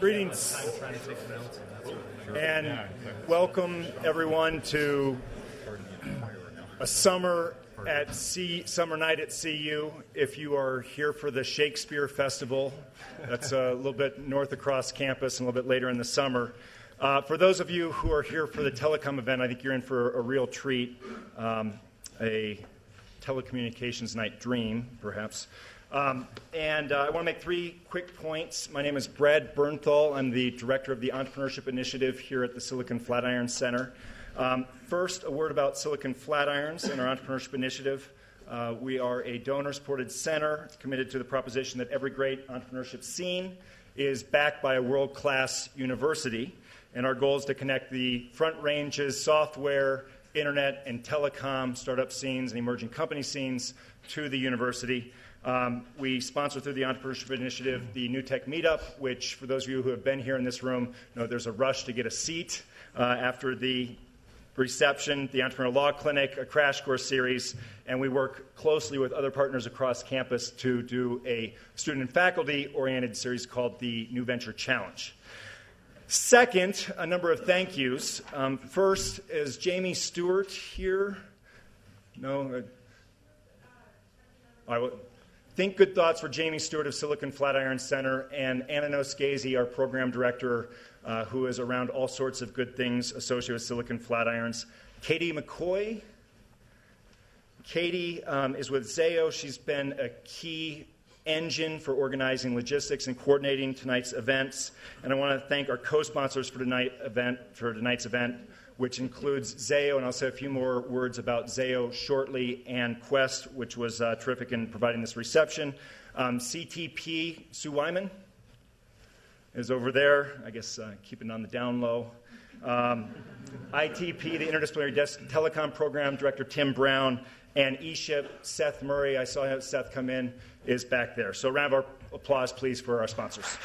Greetings and welcome everyone to a summer at C, summer night at CU. If you are here for the Shakespeare Festival, that's a little bit north across campus and a little bit later in the summer. Uh, for those of you who are here for the telecom event, I think you're in for a real treat, um, a telecommunications night dream, perhaps. Um, and uh, I want to make three quick points. My name is Brad Bernthal. I'm the director of the Entrepreneurship Initiative here at the Silicon Flatiron Center. Um, first, a word about Silicon Flatirons and our Entrepreneurship Initiative. Uh, we are a donor supported center committed to the proposition that every great entrepreneurship scene is backed by a world class university. And our goal is to connect the front ranges, software, internet, and telecom startup scenes and emerging company scenes to the university. Um, we sponsor through the Entrepreneurship Initiative the New Tech Meetup, which, for those of you who have been here in this room, know there's a rush to get a seat uh, after the reception, the Entrepreneur Law Clinic, a crash course series, and we work closely with other partners across campus to do a student and faculty oriented series called the New Venture Challenge. Second, a number of thank yous. Um, first, is Jamie Stewart here? No? Uh, I will. Think good thoughts for Jamie Stewart of Silicon Flatiron Center and Anna Noscasi, our program director, uh, who is around all sorts of good things associated with Silicon Flatirons. Katie McCoy. Katie um, is with Zayo. She's been a key engine for organizing logistics and coordinating tonight's events. And I want to thank our co-sponsors for tonight event for tonight's event, which includes Zayo, and I'll say a few more words about Zayo shortly, and Qwest, which was uh, terrific in providing this reception. Um, CTP, Sue Wyman, is over there, I guess uh, keeping on the down low. Um, ITP, the Interdisciplinary Desk Telecom Program Director Tim Brown, and eShip, Seth Murray, I saw Seth come in, is back there. So, a round of applause, please, for our sponsors.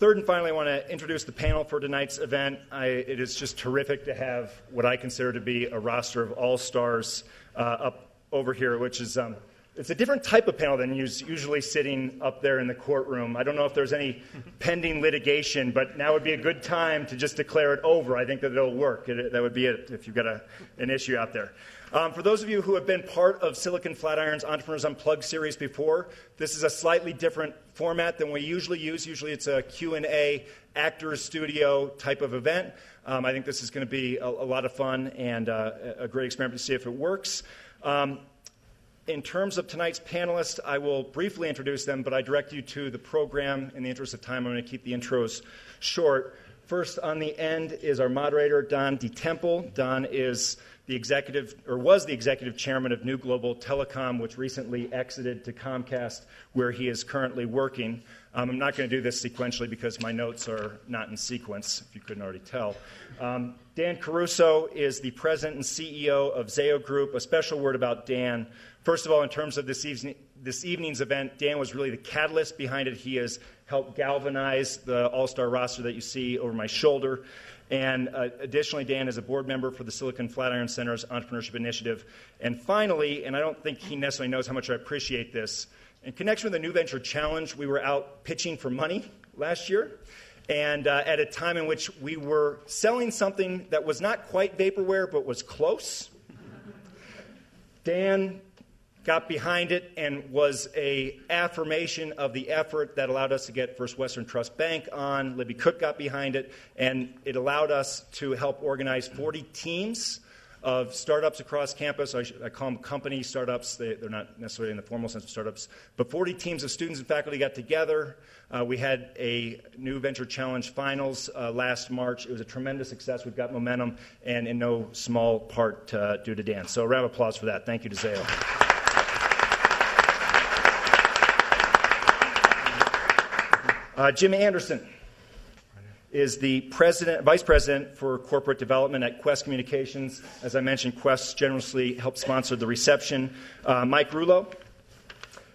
Third and finally, I want to introduce the panel for tonight's event. I, it is just terrific to have what I consider to be a roster of all stars uh, up over here, which is um, it's a different type of panel than usually sitting up there in the courtroom. I don't know if there's any pending litigation, but now would be a good time to just declare it over. I think that it'll work. It, that would be it if you've got a, an issue out there. Um, for those of you who have been part of Silicon Flatiron's Entrepreneurs Unplugged series before, this is a slightly different format than we usually use. Usually it's a Q&A, actors studio type of event. Um, I think this is going to be a, a, lot of fun and uh, a great experiment to see if it works. Um, in terms of tonight's panelists, I will briefly introduce them, but I direct you to the program. In the interest of time, I'm going to keep the intros short. First on the end is our moderator, Don DeTemple. Don is the executive, or was the executive chairman of New Global Telecom, which recently exited to Comcast, where he is currently working. Um, I'm not going to do this sequentially because my notes are not in sequence, if you couldn't already tell. Um, Dan Caruso is the president and CEO of Zayo Group. A special word about Dan. First of all, in terms of this, evening, this evening's event, Dan was really the catalyst behind it. He has helped galvanize the all star roster that you see over my shoulder. And uh, additionally, Dan is a board member for the Silicon Flatiron Center's Entrepreneurship Initiative. And finally, and I don't think he necessarily knows how much I appreciate this, in connection with the New Venture Challenge, we were out pitching for money last year. And uh, at a time in which we were selling something that was not quite vaporware, but was close, Dan got behind it and was a affirmation of the effort that allowed us to get First Western Trust Bank on. Libby Cook got behind it, and it allowed us to help organize 40 teams of startups across campus. I, I call them company startups. They, are not necessarily in the formal sense of startups, but 40 teams of students and faculty got together. Uh, we had a new Venture Challenge finals uh, last March. It was a tremendous success. We've got momentum, and in no small part uh, due to Dan. So, a round of applause for that. Thank you to Zayo. Uh, Jim Anderson is the president, vice president for corporate development at Qwest Communications. As I mentioned, Qwest generously helped sponsor the reception. Uh, Mike Rouleau.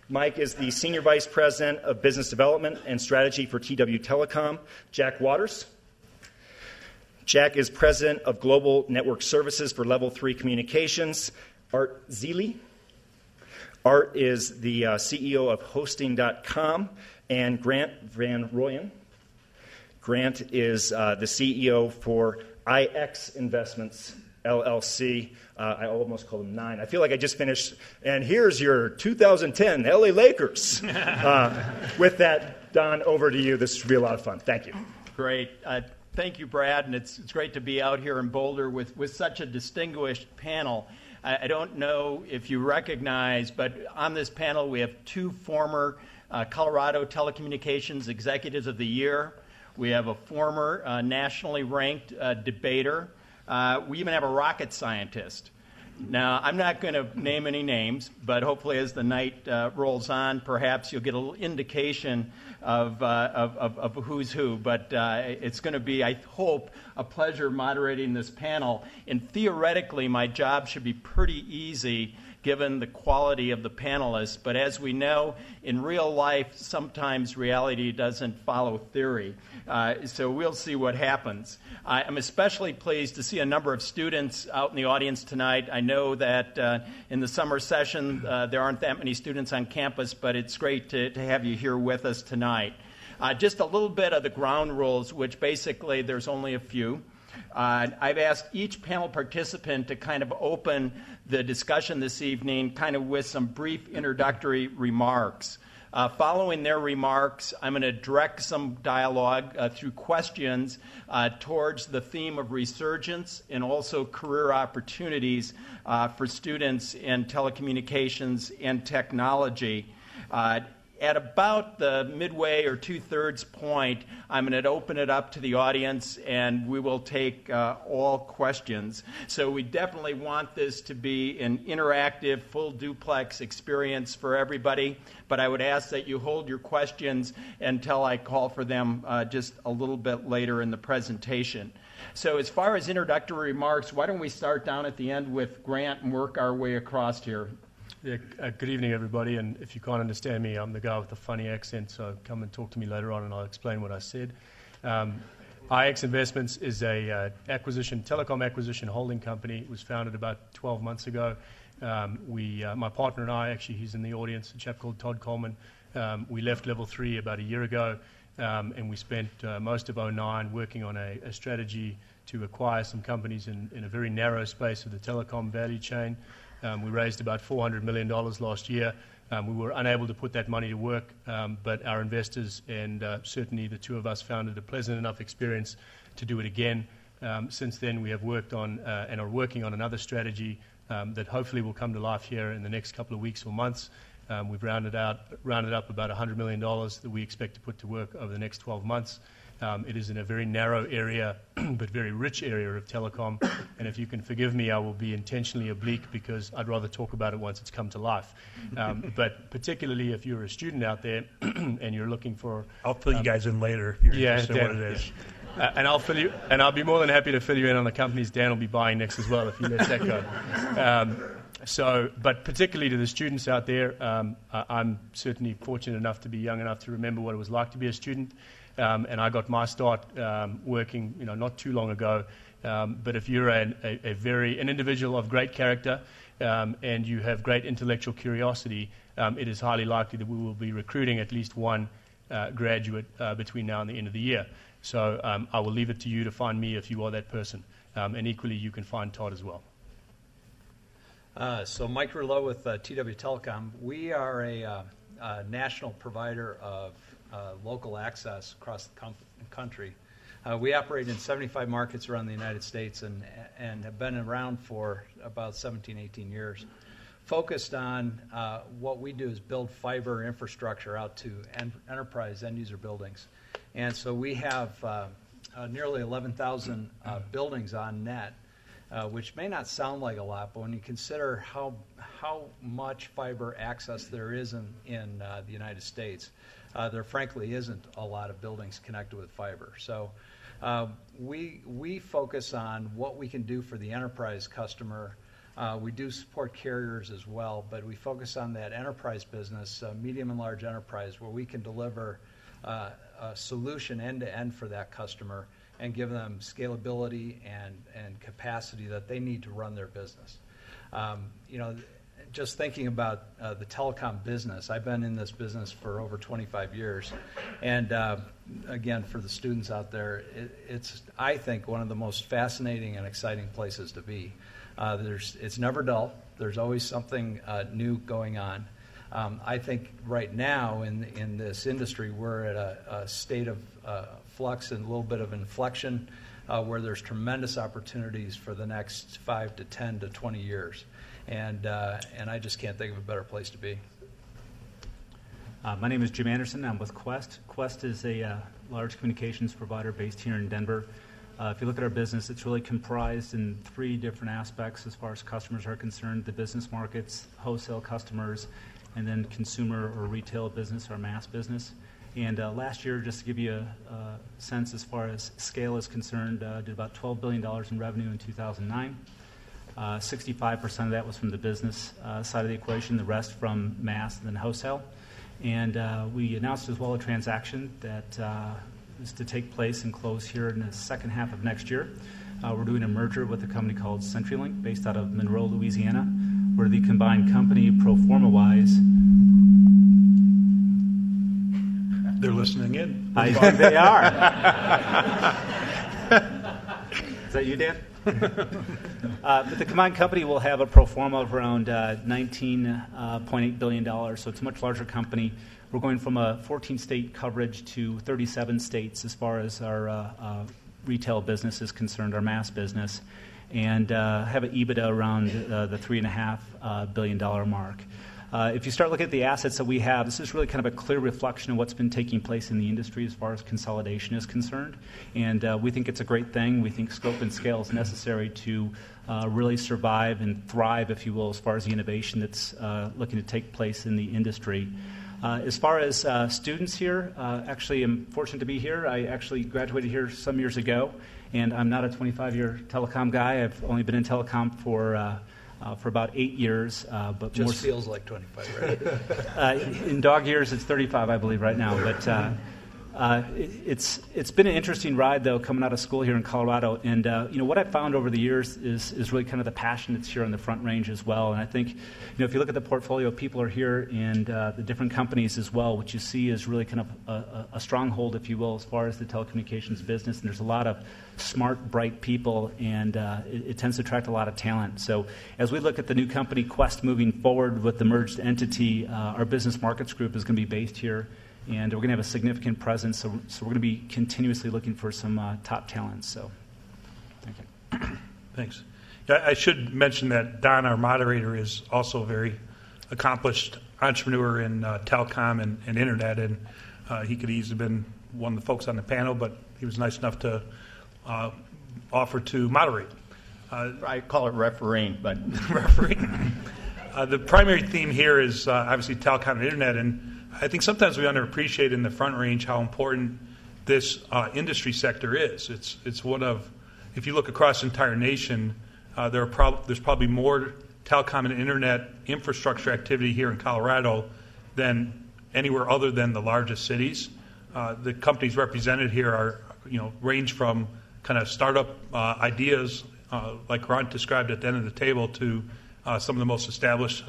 Mike is the senior vice president of business development and strategy for TW Telecom. Jack Waters. Jack is president of global network services for Level 3 Communications. Art Zeile Art is the uh, CEO of hosting.com, and Grant Van Rooyen. Grant is uh, the CEO for IX Investments LLC. Uh, I almost called him nine. I feel like I just finished. And here's your 2010 LA Lakers. Uh, with that, Don, over to you. This should be a lot of fun. Thank you. Great. Uh, thank you, Brad. And it's, it's great to be out here in Boulder with, with such a distinguished panel. I, I don't know if you recognize, but on this panel we have two former uh, Colorado Telecommunications Executives of the Year. We have a former uh, nationally ranked uh, debater. Uh, we even have a rocket scientist. Now, I'm not going to name any names, but hopefully, as the night uh, rolls on, perhaps you'll get a little indication of, uh, of, of, of, who's who. But it's going to be, I hope, a pleasure moderating this panel. And theoretically, my job should be pretty easy given the quality of the panelists. But as we know, in real life, sometimes reality doesn't follow theory. Uh, so we'll see what happens. I'm especially pleased to see a number of students out in the audience tonight. I know that uh, in the summer session uh, there aren't that many students on campus, but it's great to, to have you here with us tonight. Uh, just a little bit of the ground rules, which basically there's only a few. Uh, I've asked each panel participant to kind of open the discussion this evening, kind of with some brief introductory remarks. Uh, following their remarks, I'm going to direct some dialogue uh, through questions uh, towards the theme of resurgence and also career opportunities uh, for students in telecommunications and technology. At about the midway or two thirds point, I'm going to open it up to the audience and we will take uh, all questions. So, we definitely want this to be an interactive, full duplex experience for everybody. But I would ask that you hold your questions until I call for them uh, just a little bit later in the presentation. So, as far as introductory remarks, why don't we start down at the end with Grant and work our way across here? Yeah, uh, good evening, everybody. And if you can't understand me, I'm the guy with the funny accent, so come and talk to me later on and I'll explain what I said. Um, IX Investments is a uh, acquisition, telecom acquisition holding company. It was founded about 12 months ago. Um, we, uh, my partner and I, actually, he's in the audience, a chap called Todd Coleman. Um, we left Level 3 about a year ago, um, and we spent uh, most of 09 working on a, a strategy to acquire some companies in, in a very narrow space of the telecom value chain. Um, we raised about $400 million last year. Um, we were unable to put that money to work, um, but our investors and uh, certainly the two of us found it a pleasant enough experience to do it again. Since then, we have worked on uh, and are working on another strategy um, that hopefully will come to life here in the next couple of weeks or months. Um, we've rounded, out, rounded up about $100 million that we expect to put to work over the next 12 months. Um, it is in a very narrow area, but very rich area of telecom. And if you can forgive me, I will be intentionally oblique because I'd rather talk about it once it's come to life. Um, but particularly if you're a student out there and you're looking for. I'll fill um, you guys in later if you're yeah, interested in what it is. Uh, and I'll fill you, and I'll be more than happy to fill you in on the companies Dan will be buying next as well if you let that go. Um, so, but particularly to the students out there, um, I'm certainly fortunate enough to be young enough to remember what it was like to be a student. Um, and I got my start um, working, you know, not too long ago. Um, but if you're an, a, a, very an individual of great character um, and you have great intellectual curiosity, um, it is highly likely that we will be recruiting at least one uh, graduate uh, between now and the end of the year. So um, I will leave it to you to find me if you are that person, and equally you can find Todd as well. Uh, so Mike Rouleau with uh, TW Telecom. We are a, uh, a national provider of uh, local access across the com- country. Uh, we operate in 75 markets around the United States and, and have been around for about 17, 18 years. Focused on uh, what we do is build fiber infrastructure out to en- enterprise end user buildings. And so we have uh, uh, nearly 11,000 uh, buildings on net. Uh, which may not sound like a lot, but when you consider how how much fiber access there is in in uh, the United States, uh, there frankly isn't a lot of buildings connected with fiber. So uh, we, we focus on what we can do for the enterprise customer. Uh, we do support carriers as well, but we focus on that enterprise business, uh, medium and large enterprise, where we can deliver uh, a solution end to end for that customer and give them scalability and, and capacity that they need to run their business. Um, you know, just thinking about uh, the telecom business, I've been in this business for over 25 years, and uh, again, for the students out there, it, it's I think one of the most fascinating and exciting places to be. Uh, there's, it's never dull. There's always something uh, new going on. Um, I think right now in in this industry, we're at a, a state of uh, flux and a little bit of inflection, uh, where there's tremendous opportunities for the next five to 10 to 20 years and uh, and I just can't think of a better place to be. Uh, my name is Jim Anderson. I'm with Qwest. Qwest is a uh, large communications provider based here in Denver. Uh, if you look at our business, it's really comprised in three different aspects as far as customers are concerned: the business markets, wholesale customers, and then consumer or retail business or mass business. And uh, last year, just to give you a, a, sense as far as scale is concerned, uh, did about $12 billion in revenue in 2009. 65% uh, of that was from the business uh, side of the equation, the rest from mass and then wholesale. And uh, we announced as well a transaction that is to take place and close here in the second half of next year. Uh, we're doing a merger with a company called CenturyLink, based out of Monroe, Louisiana, where the combined company, pro forma wise, they're listening in. I think they are. Is that you, Dan? uh, but the combined company will have a pro forma of around uh, $19.8 uh, billion, so it's a much larger company. We're going from a 14 state coverage to 37 states as far as our uh, uh, retail business is concerned, our mass business, and uh, have an EBITDA around the $3.5 billion mark. Uh, if you start looking at the assets that we have, this is really kind of a clear reflection of what's been taking place in the industry as far as consolidation is concerned. And uh, we think it's a great thing. We think scope and scale is necessary to uh, really survive and thrive, if you will, as far as the innovation that's uh, looking to take place in the industry. Uh, as far as uh, students here, uh, actually, I'm fortunate to be here. I actually graduated here some years ago, and I'm not a 25 year telecom guy. I've only been in telecom for uh, uh, for about eight years. Uh, but just more, feels like 25, right? uh, in dog years, it's 35, I believe, right now. But uh, uh, it, it's it's been an interesting ride, though, coming out of school here in Colorado. And uh, you know what I found over the years is is really kind of the passion that's here on the Front Range as well. And I think you know if you look at the portfolio, people are here and the different companies as well. What you see is really kind of a, a stronghold, if you will, as far as the telecommunications business. And there's a lot of smart, bright people, and uh, it, it, tends to attract a lot of talent. So, as we look at the new company Qwest moving forward with the merged entity, uh, our business markets group is going to be based here, and we're going to have a significant presence. So, so we're going to be continuously looking for some uh, top talent. So, thank you. Thanks. I should mention that Don, our moderator, is also a very accomplished entrepreneur in uh, telecom and, and, internet, and uh, he could easily have been one of the folks on the panel, but he was nice enough to uh, offer to moderate. Uh, I call it refereeing, but refereeing. Uh, the primary theme here is uh, obviously telecom and internet, and I think sometimes we underappreciate in the Front Range how important this uh, industry sector is. It's it's one of, if you look across the entire nation, uh, there are prob- there's probably more telecom and internet infrastructure activity here in Colorado than anywhere other than the largest cities. Uh, the companies represented here are you know range from kind of startup uh, ideas, uh, like Grant described at the end of the table, to uh, some of the most established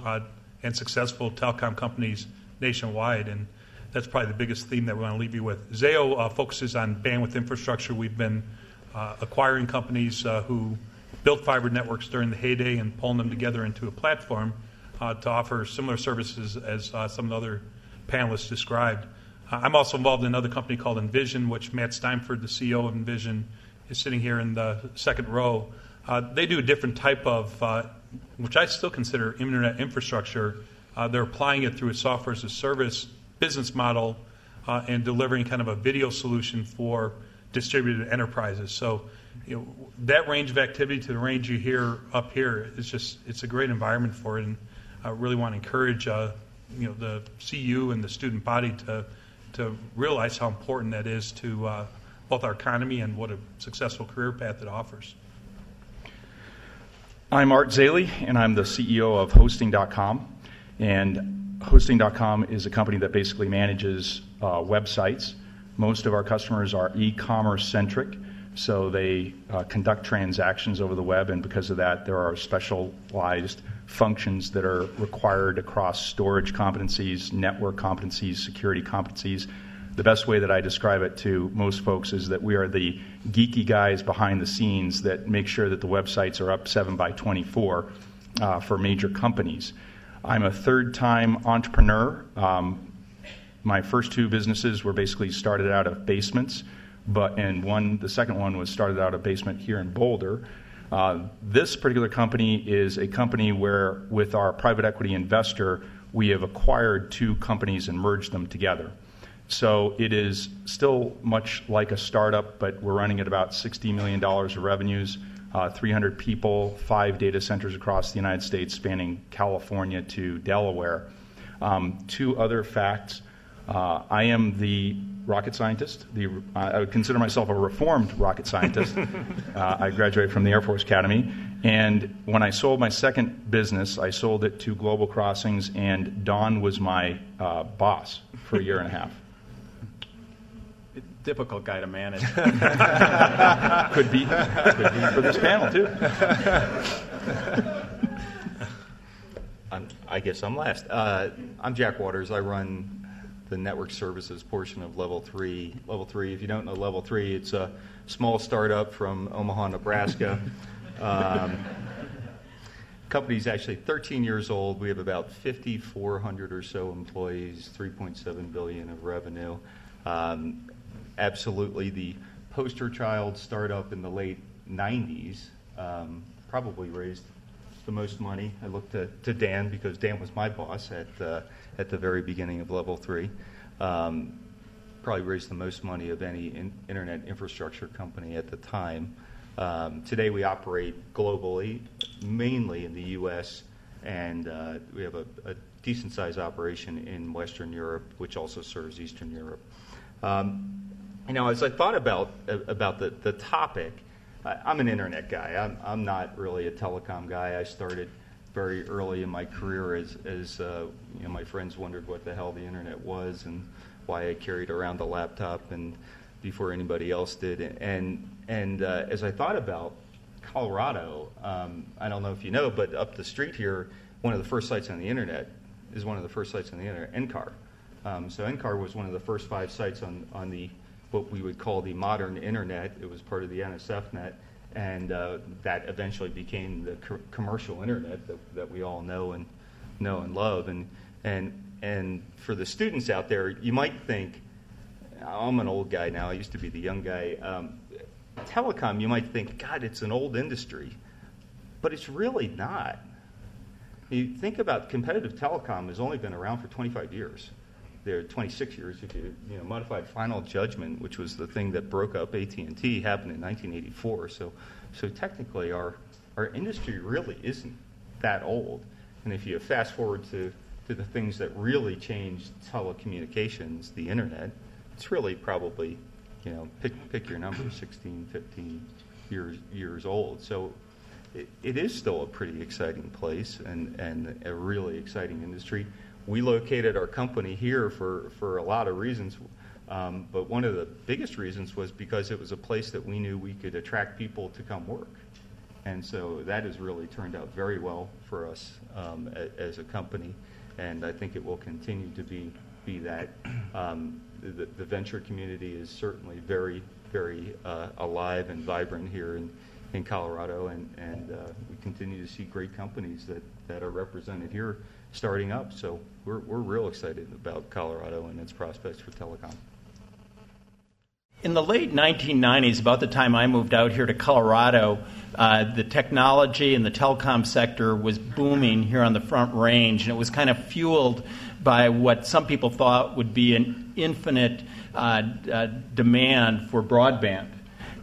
and successful telecom companies nationwide. And that's probably the biggest theme that we want to leave you with. Zayo uh, focuses on bandwidth infrastructure. We've been acquiring companies who built fiber networks during the heyday and pulling them together into a platform to offer similar services as some of the other panelists described. I'm also involved in another company called Envysion, which Matt Steinfort, the CEO of Envysion, is sitting here in the second row. Uh, they do a different type of, uh, which I still consider internet infrastructure. Uh, they're applying it through a software as a service business model uh, and delivering kind of a video solution for distributed enterprises. So, you know, that range of activity to the range you hear up here is just it's a great environment for it, and I really want to encourage uh, you know the CU and the student body to to realize how important that is to uh, both our economy and what a successful career path it offers. I'm Art Zeile, and I'm the CEO of Hosting.com. And Hosting.com is a company that basically manages uh, websites. Most of our customers are e commerce centric, so they uh, conduct transactions over the web, and because of that, there are specialized functions that are required across storage competencies, network competencies, security competencies. The best way that I describe it to most folks is that we are the geeky guys behind the scenes that make sure that the websites are up 7 by 24 uh, for major companies. I'm a third time entrepreneur. Um, my first two businesses were basically started out of basements, but and one, the second one was started out of basement here in Boulder. Uh, this particular company is a company where, with our private equity investor, we have acquired two companies and merged them together. So it is still much like a startup, but we're running at about $60 million of revenues, uh, 300 people, five data centers across the United States, spanning California to Delaware. Um, two other facts. Uh, I am the rocket scientist. The, uh, I would consider myself a reformed rocket scientist. uh, I graduated from the Air Force Academy. And when I sold my second business, I sold it to Global Crossings, and Don was my uh, boss for a year and a half. Difficult guy to manage. could be, could be for this panel too. I'm, i guess I'm last. Uh, I'm Jack Waters. I run the network services portion of Level 3. Level 3, if you don't know Level 3, it's a small startup from Omaha, Nebraska. um, company's actually 13 years old. We have about 5,400 or so employees, 3.7 billion of revenue. Um, absolutely the poster child startup in the late 90s. Um, probably raised the most money. I looked to, to Dan because Dan was my boss at uh, at the very beginning of Level 3. Um, probably raised the most money of any in, internet infrastructure company at the time. Um, today we operate globally, mainly in the U.S., and uh, we have a, a decent sized operation in Western Europe, which also serves Eastern Europe. Um, you know, as I thought about about the, the topic, I, am an internet guy. I'm, I'm not really a telecom guy. I started very early in my career as, as uh, you know, my friends wondered what the hell the internet was and why I carried around the laptop and before anybody else did. And, and uh, as I thought about Colorado, um, I don't know if you know, but up the street here, one of the first sites on the internet is one of the first sites on the internet, NCAR. Um, so NCAR was one of the first five sites on, on the what we would call the modern internet. It was part of the NSFNet and uh, that eventually became the co- commercial internet that, that we all know and know and love. And and and for the students out there, you might think, I'm an old guy now. I used to be the young guy. Um, telecom, you might think, God, it's an old industry, but it's really not. You think about competitive telecom has only been around for 25 years there 26 years if you you know modified final judgment which was the thing that broke up AT&T happened in 1984 so so technically our our industry really isn't that old. And if you fast forward to to the things that really changed telecommunications the internet it's really probably you know pick pick your number 16 15 years years old. So it, it is still a pretty exciting place and, and a really exciting industry we located our company here for, for a lot of reasons. Um, but one of the biggest reasons was because it was a place that we knew we could attract people to come work. And so that has really turned out very well for us um, a, as a company. And I think it will continue to be, be that. Um, the, the, venture community is certainly very, very uh, alive and vibrant here in, in Colorado. And, and uh, we continue to see great companies that, that are represented here starting up. So we're, we're real excited about Colorado and its prospects for telecom. In the late 1990s, about the time I moved out here to Colorado, uh, the technology and the telecom sector was booming here on the Front Range, and it was kind of fueled by what some people thought would be an infinite uh, uh, demand for broadband.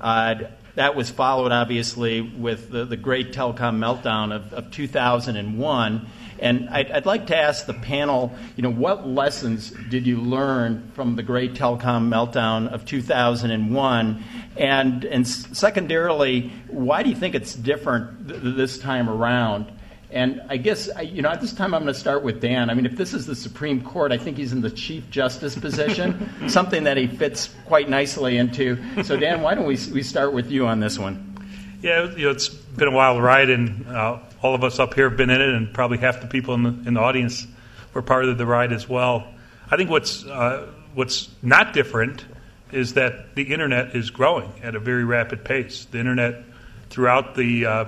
Uh, that was followed, obviously, with the, the great telecom meltdown of, of 2001 and I'd, I'd, like to ask the panel, you know, what lessons did you learn from the great telecom meltdown of 2001? And, and secondarily, why do you think it's different th- this time around? And I guess, you know, at this time I'm going to start with Dan. I mean, if this is the Supreme Court, I think he's in the Chief Justice position, something that he fits quite nicely into. So, Dan, why don't we, we start with you on this one? Yeah, you know, it's been a wild ride, and uh, all of us up here have been in it, and probably half the people in the, in the audience were part of the ride as well. I think what's uh, what's not different is that the internet is growing at a very rapid pace. The internet, throughout the uh,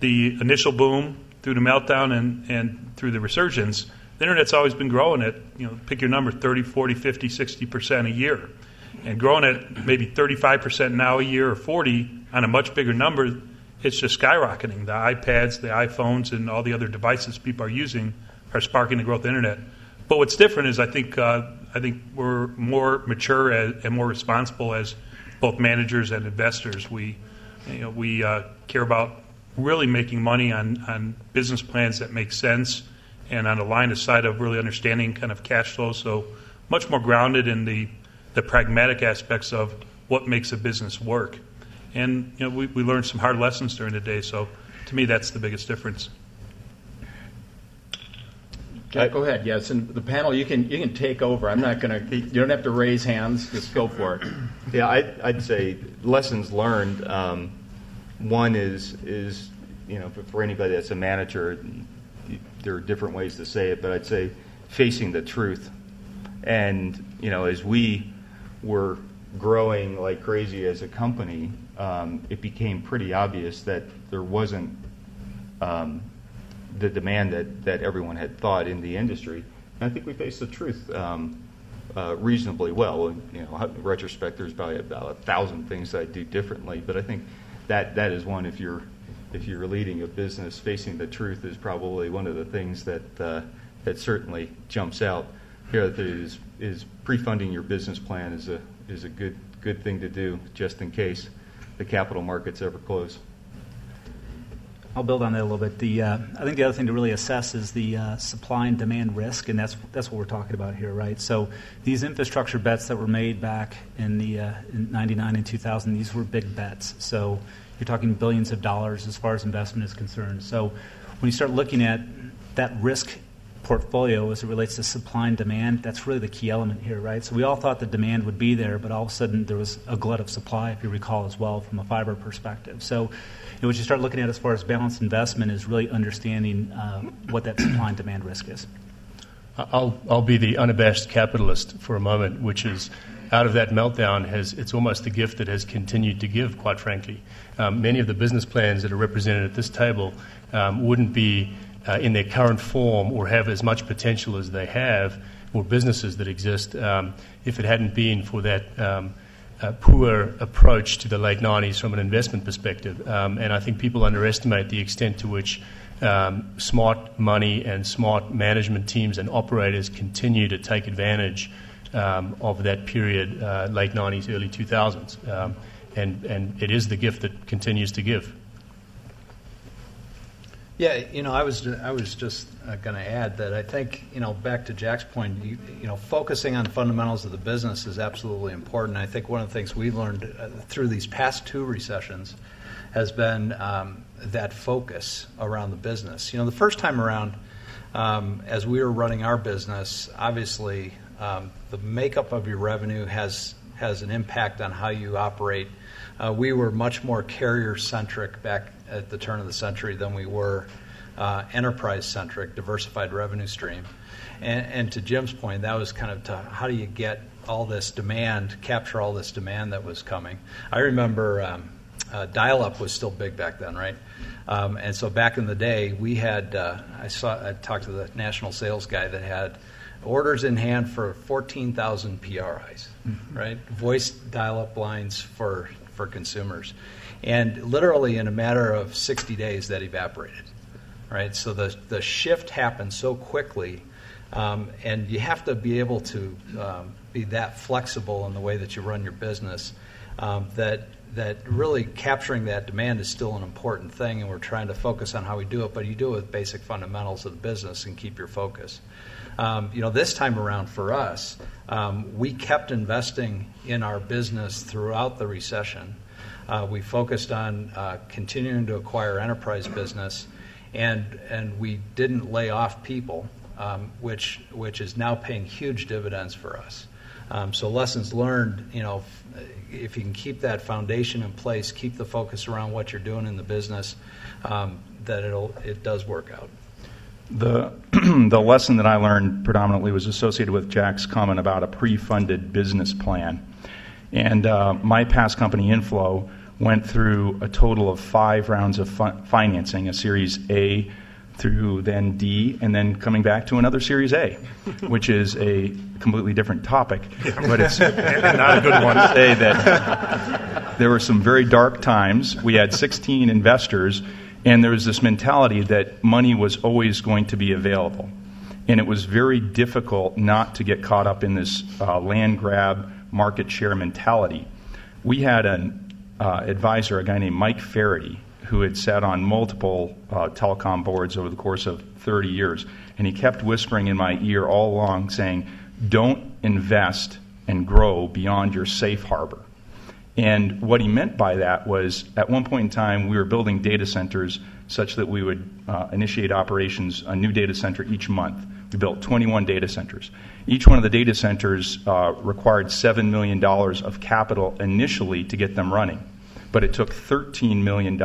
the initial boom, through the meltdown, and, and through the resurgence, the internet's always been growing at you know pick your number 30, 40, 50, 60 percent a year, and growing at maybe 35 percent now a year or 40 on a much bigger number. It's just skyrocketing. The iPads, the iPhones, and all the other devices people are using are sparking the growth of the internet. But what's different is I think uh, I think we're more mature as, and more responsible as both managers and investors. We you know, we uh, care about really making money on, on business plans that make sense and on a line of sight of really understanding kind of cash flow. So much more grounded in the, the pragmatic aspects of what makes a business work. And you know, we, we learned some hard lessons during the day. So to me, that's the biggest difference. Jack, go ahead. Yes, and the panel, you can you can take over. I'm not going to. You don't have to raise hands. Just go for it. Yeah, I, I'd say lessons learned. Um, one is is you know for anybody that's a manager, there are different ways to say it, but I'd say facing the truth. And you know, as we were growing like crazy as a company, um, it became pretty obvious that there wasn't um, the demand that, that everyone had thought in the industry. And I think we faced the truth um, uh, reasonably well. You know, in retrospect, there's probably about a thousand things I'd do differently, but I think that that is one. If you're if you're leading a business, facing the truth is probably one of the things that uh, that certainly jumps out. Here is is pre-funding your business plan is a is a good good thing to do just in case the capital markets ever close. I'll build on that a little bit. The, uh, I think the other thing to really assess is the uh, supply and demand risk, and that's that's what we're talking about here, right? So these infrastructure bets that were made back in the uh, in '99 and 2000, these were big bets. So you're talking billions of dollars as far as investment is concerned. So when you start looking at that risk portfolio as it relates to supply and demand, that's really the key element here, right? So we all thought the demand would be there, but all of a sudden there was a glut of supply, if you recall as well, from a fiber perspective. So you know, what you start looking at as far as balanced investment is really understanding uh, what that supply and demand risk is. I'll, I'll be the unabashed capitalist for a moment, which is out of that meltdown has it's almost the gift that has continued to give, quite frankly. Um, many of the business plans that are represented at this table um, wouldn't be uh, in their current form or have as much potential as they have, or businesses that exist, um, if it hadn't been for that um, uh, poor approach to the late 90s from an investment perspective. Um, and I think people underestimate the extent to which um, smart money and smart management teams and operators continue to take advantage um, of that period, uh, late 90s, early 2000s. Um, and, and it is the gift that continues to give. Yeah, you know, I was I was just uh, going to add that I think you know back to Jack's point, you, you, know, focusing on fundamentals of the business is absolutely important. I think one of the things we learned uh, through these past two recessions has been um, that focus around the business. You know, the first time around, um, as we were running our business, obviously um, the makeup of your revenue has has an impact on how you operate. Uh, we were much more carrier centric back at the turn of the century than we were uh, enterprise centric, diversified revenue stream. And, and, to Jim's point, that was kind of to how do you get all this demand, capture all this demand that was coming. I remember um, uh, dial up was still big back then, right? Um, and so back in the day, we had, uh, I, saw, I talked to the national sales guy that had orders in hand for 14,000 PRIs, mm-hmm. right? Voice dial up lines for, for consumers. And literally in a matter of 60 days, that evaporated. Right? So the, the shift happened so quickly, um, and you have to be able to um, be that flexible in the way that you run your business um, that that really capturing that demand is still an important thing, and we're trying to focus on how we do it. But you do it with basic fundamentals of the business and keep your focus. Um, you know, this time around for us, um, we kept investing in our business throughout the recession. Uh, we focused on uh, continuing to acquire enterprise business, and and we didn't lay off people, um, which which is now paying huge dividends for us. Um, so lessons learned, you know, if you can keep that foundation in place, keep the focus around what you're doing in the business, um, that it'll it does work out. The, the lesson that I learned predominantly was associated with Jack's comment about a pre funded business plan. And uh, my past company, Inflow, went through a total of five rounds of fi- financing a Series A through then D, and then coming back to another Series A, which is a completely different topic. But it's not a good one to say that there were some very dark times. We had 16 investors and there was this mentality that money was always going to be available. And it was very difficult not to get caught up in this uh, land grab, market share mentality. We had an uh, advisor, a guy named Mike Faraday, who had sat on multiple uh, telecom boards over the course of 30 years. And he kept whispering in my ear all along, saying, Don't invest and grow beyond your safe harbor. And what he meant by that was at one point in time, we were building data centers such that we would uh, initiate operations, a new data center each month. We built 21 data centers. Each one of the data centers uh, required $7 million of capital initially to get them running. But it took $13 million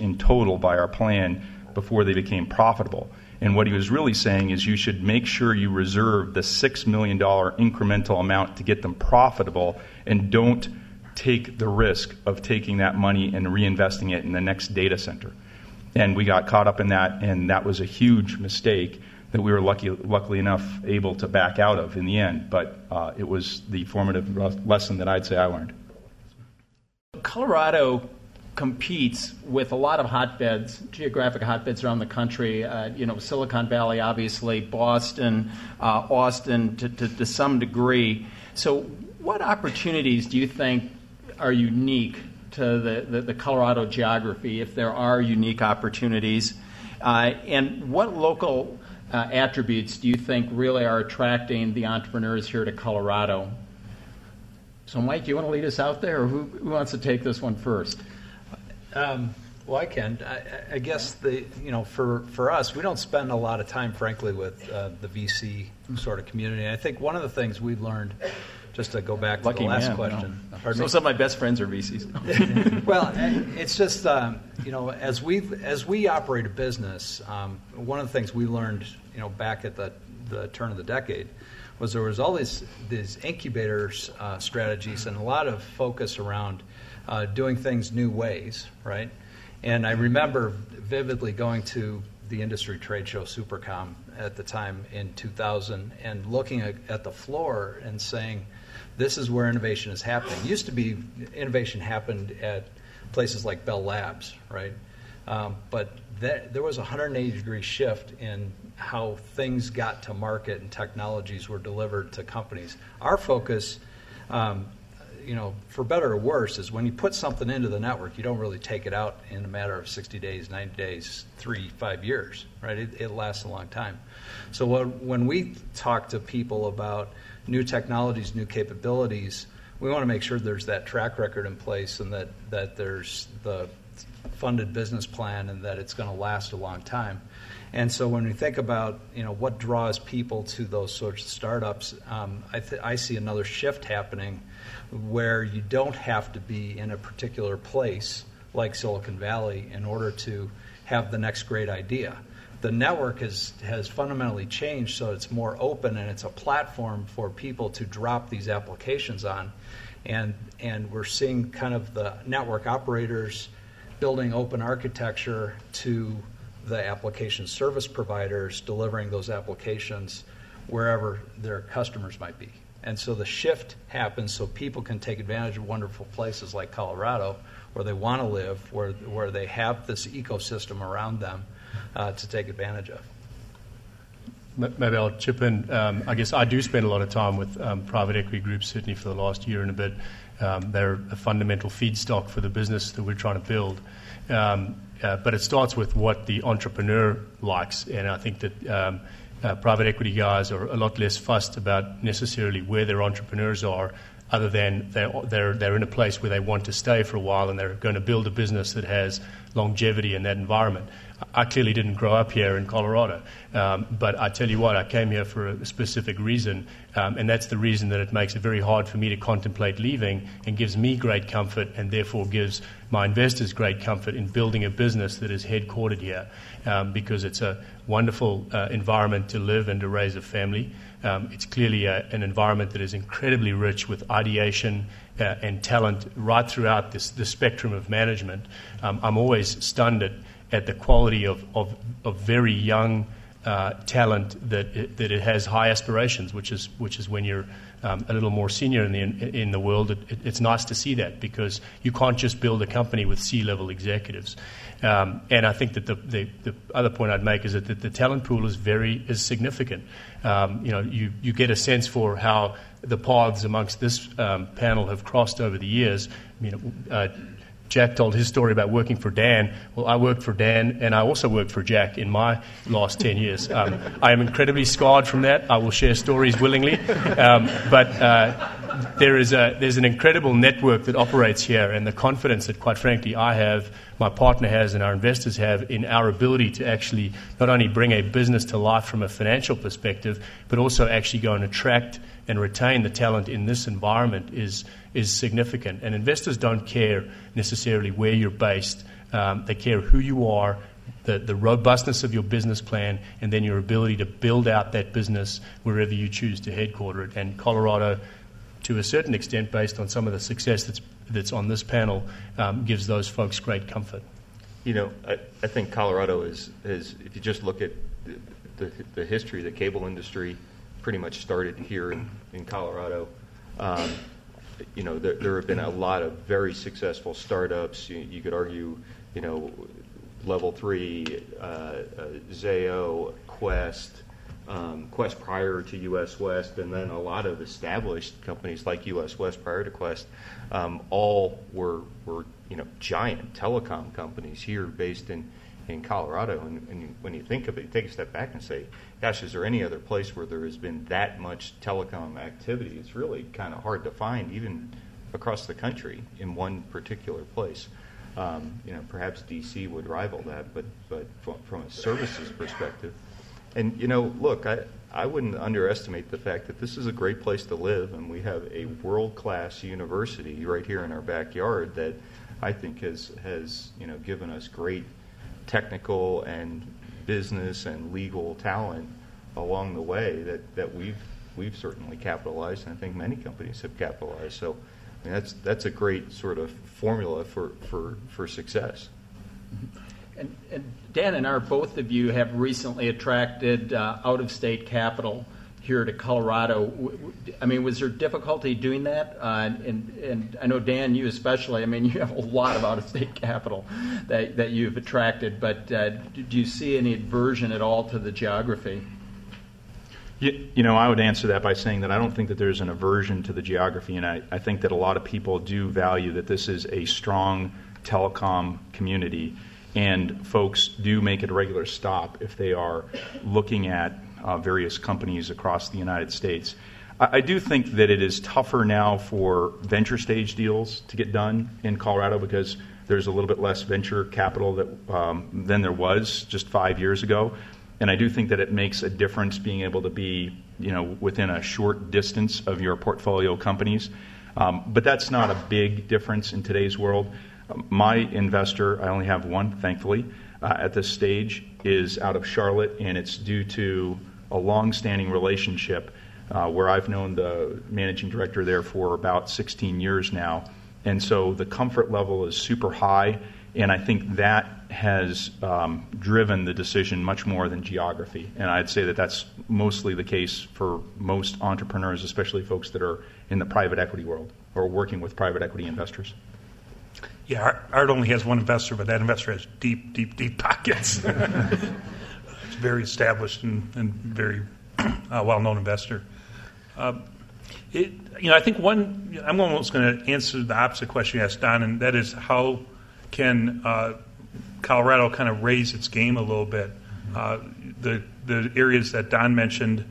in total by our plan before they became profitable. And what he was really saying is you should make sure you reserve the $6 million incremental amount to get them profitable and don't take the risk of taking that money and reinvesting it in the next data center. And we got caught up in that, and that was a huge mistake that we were lucky, luckily enough able to back out of in the end. But uh, it was the formative lesson that I'd say I learned. Colorado competes with a lot of hotbeds, geographic hotbeds around the country. Uh, you know, Silicon Valley, obviously, Boston, uh, Austin, to, to, to, some degree. So, what opportunities do you think are unique to the, the, the Colorado geography, if there are unique opportunities, uh, and what local uh, attributes do you think really are attracting the entrepreneurs here to Colorado? So, Mike, do you want to lead us out there, or who, who wants to take this one first? Um, well, I can. I, I, guess the you know for for us, we don't spend a lot of time, frankly, with uh, the VC sort of community. I think one of the things we've learned just to go back to Lucky the last man, question. No. So some of my best friends are VCs. well, it's just um, you know as we as we operate a business, um, one of the things we learned you know back at the the turn of the decade was there was all these these incubators uh, strategies and a lot of focus around uh, doing things new ways, right? And I remember vividly going to the industry trade show SUPERCOMM at the time in 2000 and looking at, at the floor and saying this is where innovation is happening. It used to be innovation happened at places like Bell Labs, right? Um, but that, there was a 180 degree shift in how things got to market and technologies were delivered to companies. Our focus, um, you know, for better or worse, is when you put something into the network, you don't really take it out in a matter of 60 days, 90 days, three, five years, right? It, it lasts a long time. So when we talk to people about new technologies, new capabilities, we want to make sure there's that track record in place and that, that there's the funded business plan and that it's going to last a long time. And so when we think about you know what draws people to those sorts of startups, um, I, th- I see another shift happening where you don't have to be in a particular place like Silicon Valley in order to have the next great idea the network has, has fundamentally changed so it's more open and it's a platform for people to drop these applications on. And, and we're seeing kind of the network operators building open architecture to the application service providers delivering those applications wherever their customers might be. And so the shift happens so people can take advantage of wonderful places like Colorado where they want to live, where, where they have this ecosystem around them uh, to take advantage of. Maybe I'll chip in. Um, I guess I do spend a lot of time with um, private equity groups, certainly for the last year and a bit. Um, they're a fundamental feedstock for the business that we're trying to build. Um, uh, but it starts with what the entrepreneur likes, and I think that um, uh, private equity guys are a lot less fussed about necessarily where their entrepreneurs are other than they're, they're, they're in a place where they want to stay for a while and they're going to build a business that has longevity in that environment. I clearly didn't grow up here in Colorado. Um, but I tell you what, I came here for a specific reason, um, and that's the reason that it makes it very hard for me to contemplate leaving and gives me great comfort and therefore gives my investors great comfort in building a business that is headquartered here um, because it's a wonderful uh, environment to live and to raise a family. Um, it's clearly a, an environment that is incredibly rich with ideation uh, and talent right throughout this, the spectrum of management. Um, I'm always stunned at, at the quality of, of, of very young uh, talent that it, that it has high aspirations, which is which is when you're um, a little more senior in the in the world. It, it, it's nice to see that because you can't just build a company with C-level executives. Um, and I think that the, the, the, other point I'd make is that the, the talent pool is very is significant. Um, you know, you, you get a sense for how the paths amongst this um, panel have crossed over the years. You know, uh, Jack told his story about working for Dan. Well, I worked for Dan, and I also worked for Jack in my last 10 years. Um, I am incredibly scarred from that. I will share stories willingly. Um, but uh, there is a, there's an incredible network that operates here, and the confidence that, quite frankly, I have, my partner has, and our investors have in our ability to actually not only bring a business to life from a financial perspective, but also actually go and attract and retain the talent in this environment is, is significant. And investors don't care necessarily where you're based, um, they care who you are. The, the robustness of your business plan and then your ability to build out that business wherever you choose to headquarter it. And Colorado, to a certain extent, based on some of the success that's, that's on this panel, um, gives those folks great comfort. You know, I, I think Colorado is, is, if you just look at the, the, the history the cable industry, pretty much started here in, in Colorado. Um, you know, there, there, have been a lot of very successful startups. You, you could argue, you know, Level Three, uh, uh, Zayo, Qwest, um, Qwest prior to US West, and then a lot of established companies like US West prior to Qwest, um, all were were you know giant telecom companies here based in in Colorado. And, and when you think of it, take a step back and say, gosh, is there any other place where there has been that much telecom activity? It's really kind of hard to find, even across the country, in one particular place. Um, you know, perhaps DC would rival that, but but from, from a services perspective, and you know, look, I I wouldn't underestimate the fact that this is a great place to live, and we have a world class university right here in our backyard that I think has has you know given us great technical and business and legal talent along the way that, that we've we've certainly capitalized, and I think many companies have capitalized. So I mean, that's that's a great sort of formula for for, for success. Mm-hmm. And, and Dan and I, both of you have recently attracted uh, out of state capital here to Colorado. I mean, was there difficulty doing that? Uh, and, and I know, Dan, you especially, I mean, you have a lot of out of state capital that, that you've attracted, but uh, do you see any aversion at all to the geography? You, you, know, I would answer that by saying that I don't think that there's an aversion to the geography, and I, I think that a lot of people do value that this is a strong telecom community, and folks do make it a regular stop if they are looking at uh, various companies across the United States. I, I, do think that it is tougher now for venture stage deals to get done in Colorado because there's a little bit less venture capital that, um, than there was just five years ago. And I do think that it makes a difference being able to be, you know, within a short distance of your portfolio companies. Um, but that's not a big difference in today's world. My investor, I only have one, thankfully, uh, at this stage, is out of Charlotte, and it's due to a long-standing relationship uh, where I've known the managing director there for about 16 years now, and so the comfort level is super high, and I think that has um, driven the decision much more than geography. And I'd say that that's mostly the case for most entrepreneurs, especially folks that are in the private equity world or working with private equity investors. Yeah, Art only has one investor, but that investor has deep, deep, deep pockets. It's very established and, and very uh, well-known investor. Uh, it, you know, I think one. I'm almost going to answer the opposite question you asked Don, and that is how can uh, Colorado kind of raise its game a little bit? Uh, the the areas that Don mentioned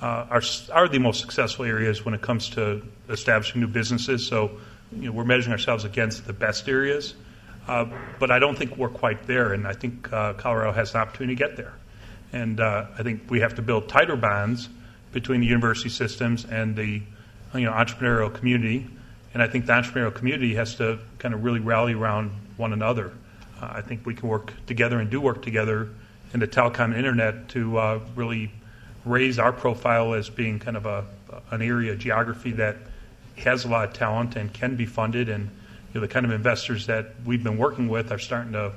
uh, are are the most successful areas when it comes to establishing new businesses. So, you know, we're measuring ourselves against the best areas. Uh, but I don't think we're quite there, and I think uh, Colorado has an opportunity to get there. And uh, I think we have to build tighter bonds between the university systems and the you know, entrepreneurial community. And I think the entrepreneurial community has to kind of really rally around one another. Uh, I think we can work together and do work together in the telecom internet to uh, really raise our profile as being kind of a, an area, geography that has a lot of talent and can be funded. And you know, the kind of investors that we've been working with are starting to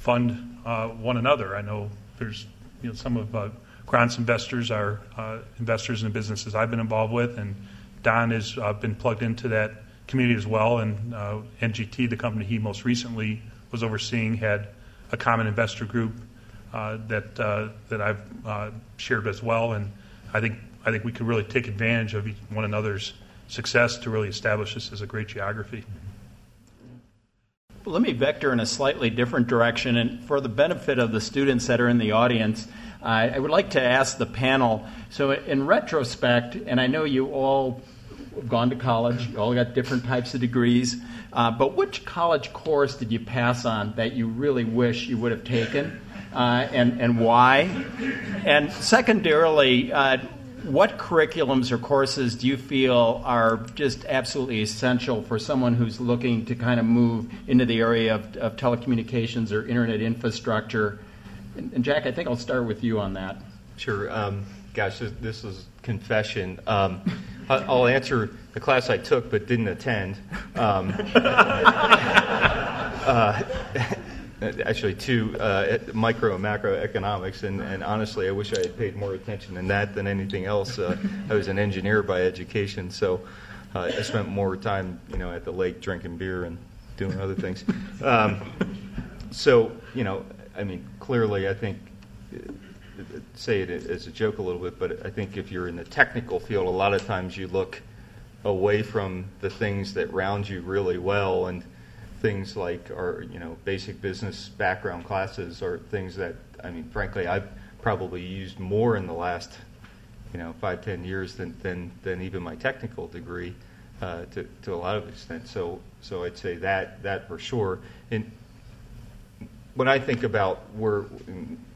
fund uh, one another. I know there's you know, some of uh, Grant's investors are uh, investors in the businesses I've been involved with, and Don has uh, been plugged into that community as well. And uh, NGT, the company he most recently was overseeing, had a common investor group uh, that uh, that I've shared as well. And I think I think we could really take advantage of one another's success to really establish this as a great geography. Let me vector in a slightly different direction, and for the benefit of the students that are in the audience, I would like to ask the panel. So, in retrospect, and I know you all have gone to college, you all got different types of degrees, uh, but which college course did you pass on that you really wish you would have taken, uh, and and why? And secondarily. What curriculums or courses do you feel are just absolutely essential for someone who's looking to kind of move into the area of, of telecommunications or internet infrastructure? And, and, Jack, I think I'll start with you on that. Sure. Um, gosh, this, this, is confession. Um, I'll answer the class I took but didn't attend. Um, uh, actually two uh, micro and macroeconomics and, and honestly i wish i had paid more attention in that than anything else. Uh, i was an engineer by education so uh, i spent more time you know at the lake drinking beer and doing other things. Um, so you know i mean clearly i think say it as a joke a little bit but i think if you're in the technical field a lot of times you look away from the things that round you really well and things like our you know basic business background classes are things that I mean frankly I've probably used more in the last you know five ten years than than, than even my technical degree uh, to to a lot of extent. So so I'd say that that for sure. And when I think about where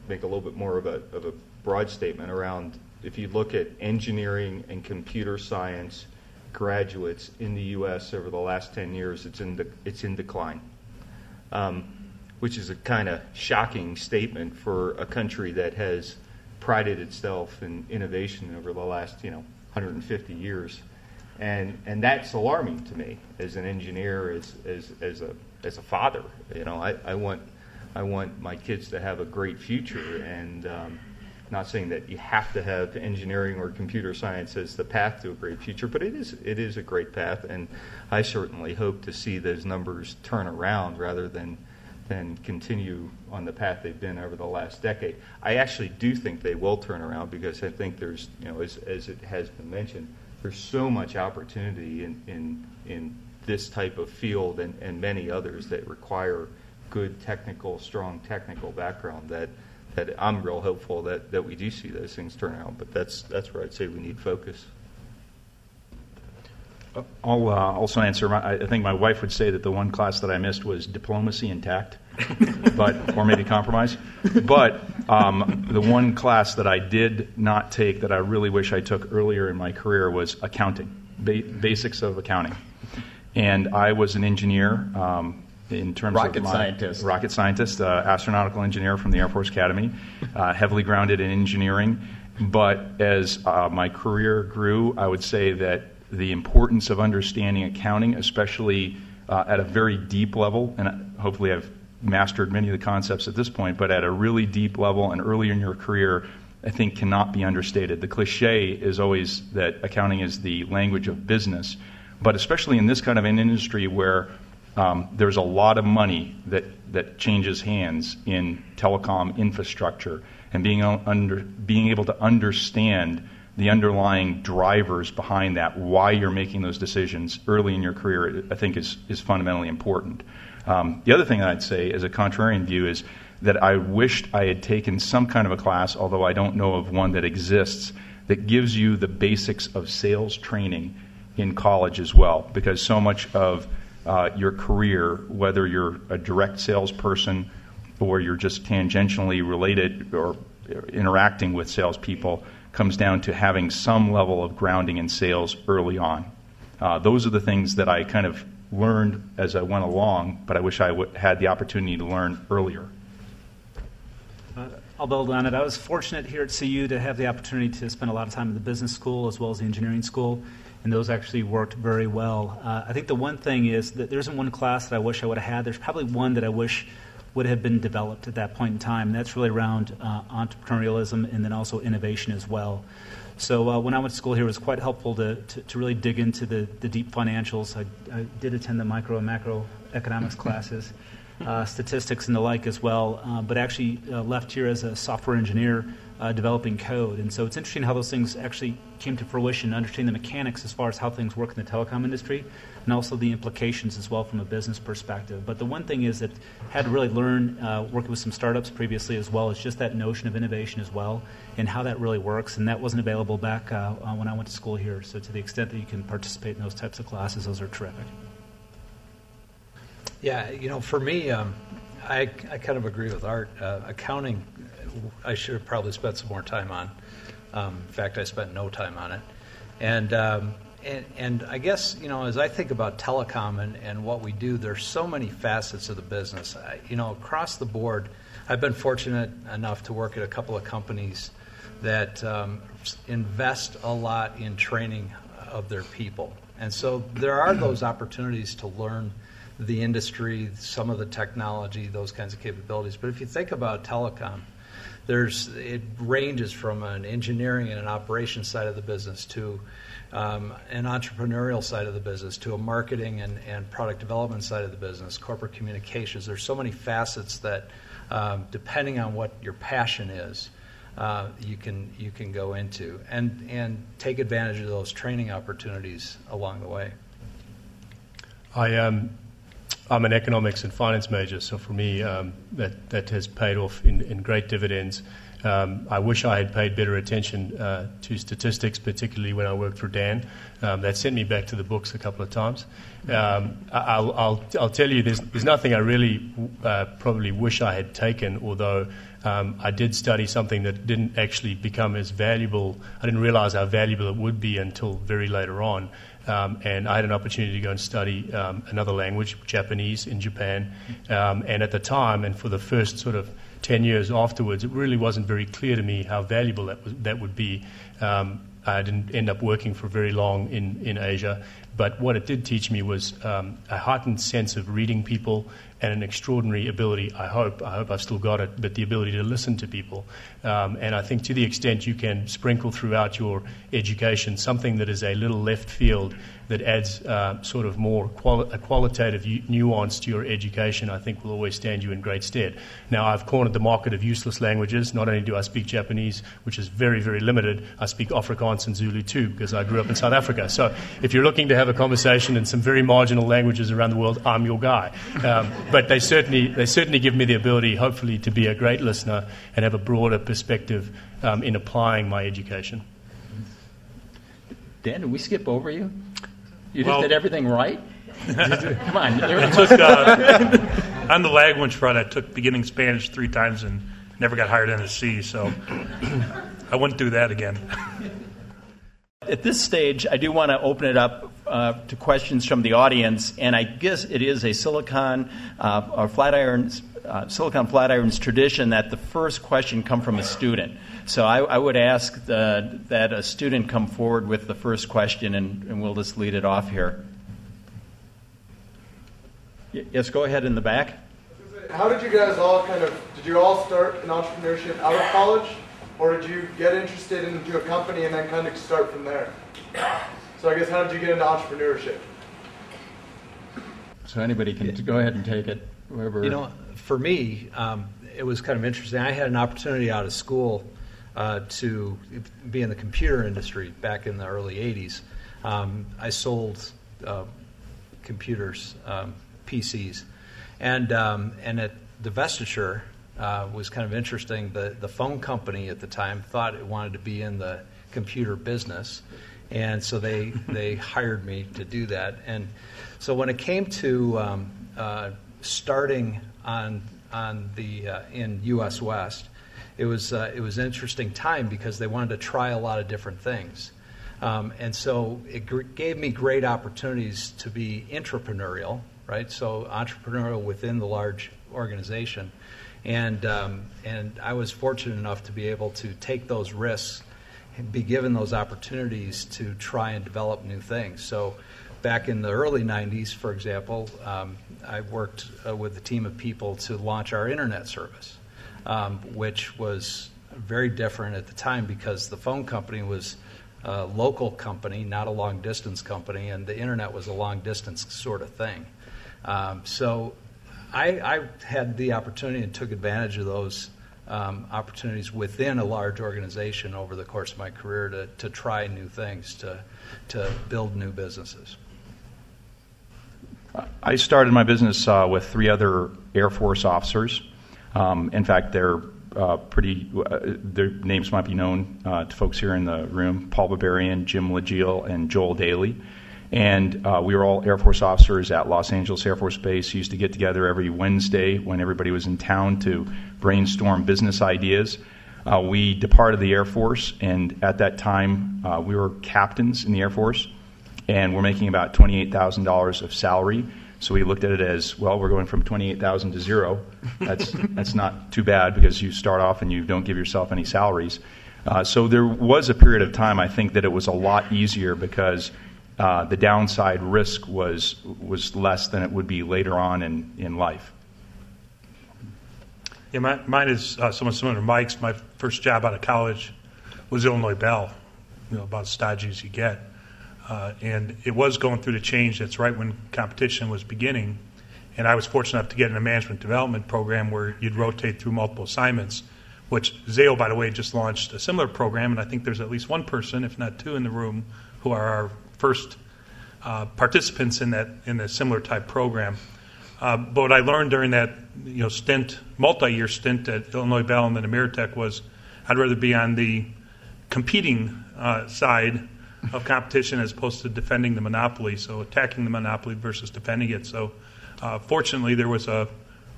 make a little bit more of a of a broad statement around if you look at engineering and computer science graduates in the U.S. over the last 10 years, it's in, de- it's in decline, um, which is a kind of shocking statement for a country that has prided itself in innovation over the last, you know, 150 years. And, and that's alarming to me as an engineer, as, as, as, a, as a father. You know, I, I, want, I want my kids to have a great future, and um, not saying that you have to have engineering or computer science as the path to a great future, but it is it is a great path, and I certainly hope to see those numbers turn around rather than than continue on the path they've been over the last decade. I actually do think they will turn around because I think there's you know as as it has been mentioned, there's so much opportunity in in in this type of field and, and many others that require good technical, strong technical background that that I'm real hopeful that, that we do see those things turn out. But that's that's where I'd say we need focus. I'll uh, also answer. My, I think my wife would say that the one class that I missed was diplomacy and tact, but or maybe compromise. But um, the one class that I did not take that I really wish I took earlier in my career was accounting, ba- basics of accounting. And I was an engineer. Um, in terms rocket of my, scientist, rocket scientist, uh, astronautical engineer from the Air Force Academy, uh, heavily grounded in engineering. But as uh, my career grew, I would say that the importance of understanding accounting, especially uh, at a very deep level, and hopefully I've mastered many of the concepts at this point, but at a really deep level and early in your career, I think cannot be understated. The cliche is always that accounting is the language of business, but especially in this kind of an industry where um, there's a lot of money that, that changes hands in telecom infrastructure, and being, under, being able to understand the underlying drivers behind that, why you're making those decisions early in your career, I think is, is fundamentally important. Um, the other thing I'd say, as a contrarian view, is that I wished I had taken some kind of a class, although I don't know of one that exists, that gives you the basics of sales training in college as well, because so much of uh, your career, whether you're a direct salesperson or you're just tangentially related or interacting with salespeople, comes down to having some level of grounding in sales early on. Uh, those are the things that I kind of learned as I went along, but I wish I w- had the opportunity to learn earlier. Uh, I'll build on it. I was fortunate here at CU to have the opportunity to spend a lot of time in the business school as well as the engineering school, and those actually worked very well. Uh, I think the one thing is that there isn't one class that I wish I would have had. There's probably one that I wish would have been developed at that point in time. And that's really around uh, entrepreneurialism and then also innovation as well. So uh, when I went to school here, it was quite helpful to, to, to really dig into the, the deep financials. I, I, did attend the micro and macro economics classes, uh, statistics and the like as well, uh, but actually uh, left here as a software engineer uh, developing code. And so it's interesting how those things actually came to fruition, understanding the mechanics as far as how things work in the telecom industry, and also the implications as well from a business perspective. But the one thing is that had to really learn, uh, working with some startups previously as well, is just that notion of innovation as well, and how that really works. And that wasn't available back uh, uh when I went to school here. So to the extent that you can participate in those types of classes, those are terrific. Yeah, you know, for me, um, I, I kind of agree with Art. Uh, accounting I should have probably spent some more time on. Um, in fact, I spent no time on it. And, um, and, and, I guess, you know, as I think about telecom and, and what we do, there's so many facets of the business. I, you know, across the board, I've been fortunate enough to work at a couple of companies that um, invest a lot in training of their people. And so there are those opportunities to learn the industry, some of the technology, those kinds of capabilities. But if you think about telecom, there's it ranges from an engineering and an operations side of the business to um, an entrepreneurial side of the business to a marketing and, and product development side of the business, corporate communications. There's so many facets that, um, depending on what your passion is, uh, you can you can go into and and take advantage of those training opportunities along the way. I um, I'm an economics and finance major, so for me, um, that, that has paid off in, in great dividends. Um, I wish I had paid better attention uh, to statistics, particularly when I worked for Dan. Um, that sent me back to the books a couple of times. Um, I'll, I'll, I'll, tell you, there's, there's nothing I really uh, probably wish I had taken, although um, I did study something that didn't actually become as valuable. I didn't realize how valuable it would be until very later on. Um, and I had an opportunity to go and study um, another language, Japanese, in Japan. Um, and at the time, and for the first sort of 10 years afterwards, it really wasn't very clear to me how valuable that, that would be. Um, I didn't end up working for very long in, in Asia, but what it did teach me was um, a heightened sense of reading people and an extraordinary ability, I hope, I hope I've still got it, but the ability to listen to people. Um, and I think to the extent you can sprinkle throughout your education something that is a little left field that adds uh, sort of more quali- a qualitative u- nuance to your education, I think will always stand you in great stead. Now, I've cornered the market of useless languages. Not only do I speak Japanese, which is very, very limited, I speak Afrikaans and Zulu too, because I grew up in South Africa. So if you're looking to have a conversation in some very marginal languages around the world, I'm your guy. Um, but they certainly, they certainly give me the ability, hopefully, to be a great listener and have a broader perspective um, in applying my education. Dan, did we skip over you? You well, just did everything right? Come on. I took, uh, on the language front, I took beginning Spanish three times and never got hired in a C, so I wouldn't do that again. At this stage, I do want to open it up uh, to questions from the audience, and I guess it is a Silicon uh, or Flatirons, uh, Silicon Flatirons tradition that the first question come from a student. So I, I would ask the, that a student come forward with the first question, and, and we'll just lead it off here. Yes, go ahead in the back. How did you guys all kind of, did you all start in entrepreneurship out of college? Or did you get interested into a company and then kind of start from there? So I guess how did you get into entrepreneurship? So anybody can go ahead and take it. Whoever. You know, for me, um, it was kind of interesting. I had an opportunity out of school uh, to be in the computer industry back in the early 80s. Um, I sold uh, computers, um, PCs, and um, and at divestiture uh, was kind of interesting. The the phone company at the time thought it wanted to be in the computer business, and so they they hired me to do that. And so when it came to um, uh, starting on on the uh, in U.S. West, it was uh, it was an interesting time because they wanted to try a lot of different things. Um, and so it gr- gave me great opportunities to be entrepreneurial, right? So entrepreneurial within the large organization, and um, and I was fortunate enough to be able to take those risks, and be given those opportunities to try and develop new things. So. Back in the early 90s, for example, um, I worked uh, with a team of people to launch our internet service, um, which was very different at the time because the phone company was a local company, not a long distance company, and the internet was a long distance sort of thing. Um, so I, I, had the opportunity and took advantage of those um, opportunities within a large organization over the course of my career to, to try new things, to, to build new businesses. I started my business uh, with three other Air Force officers. Um, in fact, they're uh, pretty, uh, their names might be known uh, to folks here in the room Paul Berberian, Jim Lejeal, and Joel Daly. And uh, we were all Air Force officers at Los Angeles Air Force Base. Used to get together every Wednesday when everybody was in town to brainstorm business ideas. Uh, we departed the Air Force, and at that time, uh, we were captains in the Air Force, and we're making about $28,000 of salary. So we looked at it as well. We're going from twenty-eight thousand to zero. That's that's not too bad because you start off and you don't give yourself any salaries. Uh, so there was a period of time I think that it was a lot easier because uh, the downside risk was was less than it would be later on in in life. Yeah, my, mine is uh, somewhat similar to Mike's. My first job out of college was Illinois Bell, you know, about as stodgy as you get. Uh, and it was going through the change. That's right when competition was beginning. And I was fortunate enough to get in a management development program where you'd rotate through multiple assignments, which Zayo, by the way, just launched a similar program. And I think there's at least one person, if not two, in the room who are our first uh, participants in that in a similar type program. Uh, but what I learned during that you know stint, multi-year stint at Illinois Bell and then Ameritech was I'd rather be on the competing uh, side of competition as opposed to defending the monopoly. So attacking the monopoly versus defending it. So uh, fortunately, there was a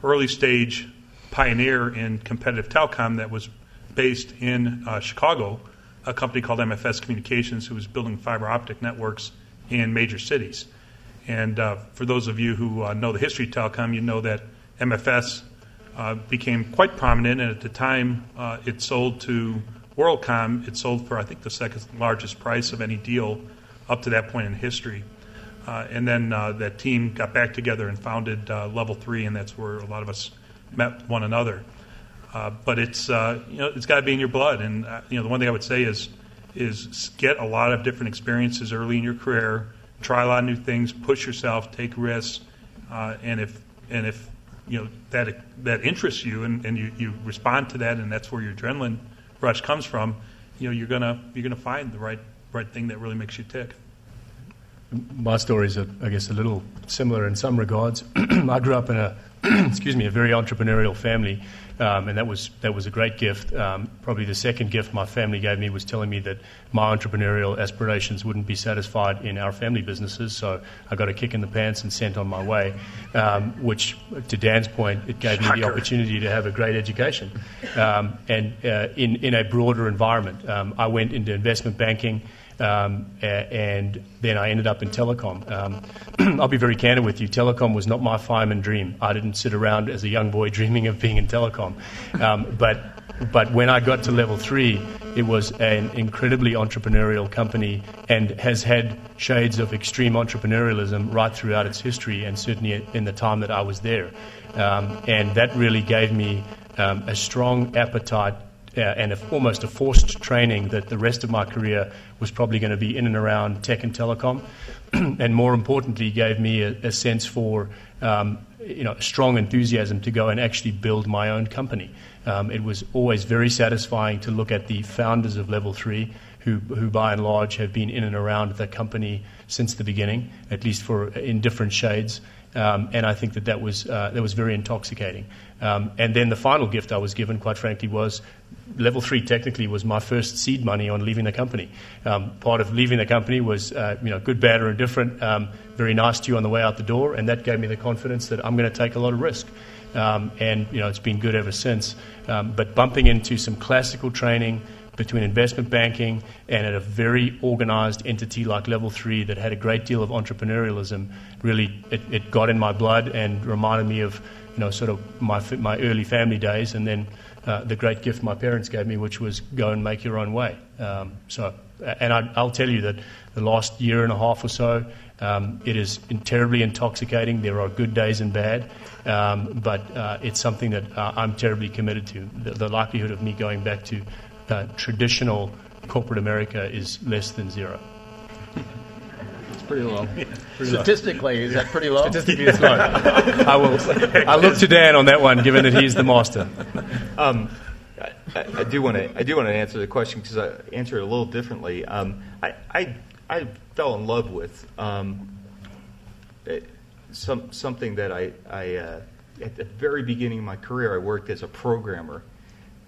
early stage pioneer in competitive telecom that was based in uh, Chicago, a company called MFS Communications, who was building fiber optic networks in major cities. And uh, for those of you who uh, know the history of telecom, you know that MFS uh, became quite prominent, and at the time, uh, it sold to WorldCom, it sold for, I think, the second largest price of any deal up to that point in history. Uh, and then uh, that team got back together and founded uh, Level Three, and that's where a lot of us met one another. Uh, but it's uh, you know it's got to be in your blood, and uh, you know the one thing I would say is is get a lot of different experiences early in your career, try a lot of new things, push yourself, take risks, and if and if you know that that interests you and, and you, you respond to that, and that's where your adrenaline rush comes from, you know, you're gonna you're gonna find the right right thing that really makes you tick. My story is, I guess, a little similar in some regards. I grew up in a excuse me a very entrepreneurial family. Um, and that was that was a great gift. Um, probably the second gift my family gave me was telling me that my entrepreneurial aspirations wouldn't be satisfied in our family businesses. So I got a kick in the pants and sent on my way. Um, which, to Dan's point, it gave Shocker. me the opportunity to have a great education um, and uh, in in a broader environment. Um, I went into investment banking. Um, and then I ended up in telecom. Um, I'll be very candid with you. Telecom was not my fireman dream. I didn't sit around as a young boy dreaming of being in telecom. Um, but but when I got to level three, it was an incredibly entrepreneurial company and has had shades of extreme entrepreneurialism right throughout its history, and certainly in the time that I was there. Um, and that really gave me um, a strong appetite uh, and a, almost a forced training that the rest of my career was probably going to be in and around tech and telecom, and more importantly, gave me a, a sense for um, you know strong enthusiasm to go and actually build my own company. Um, it was always very satisfying to look at the founders of Level Three, who, who by and large have been in and around the company since the beginning, at least for in different shades. Um, and I think that that was, uh, that was very intoxicating. Um, and then the final gift I was given, quite frankly, was level three technically was my first seed money on leaving the company. Um, part of leaving the company was, uh, you know, good, bad, or indifferent, um, very nice to you on the way out the door, and that gave me the confidence that I'm going to take a lot of risk. Um, and, you know, it's been good ever since. Um, but bumping into some classical training, between investment banking and at a very organized entity like Level 3 that had a great deal of entrepreneurialism, really it, it got in my blood and reminded me of you know, sort of my, my early family days and then uh, the great gift my parents gave me, which was go and make your own way. Um, so, and I, will tell you that the last year and a half or so, um, it is terribly intoxicating. There are good days and bad, um, but uh, it's something that uh, I'm terribly committed to. The, the likelihood of me going back to uh, traditional corporate America is less than zero. It's pretty low. Pretty Statistically, low. is that pretty low? Statistically, it's low. I will. I look to Dan on that one, given that he's the master. Um, I, I, do want to. I do want to answer the question because I answer it a little differently. Um, I, I, I fell in love with um, it, some something that I, I uh, at the very beginning of my career I worked as a programmer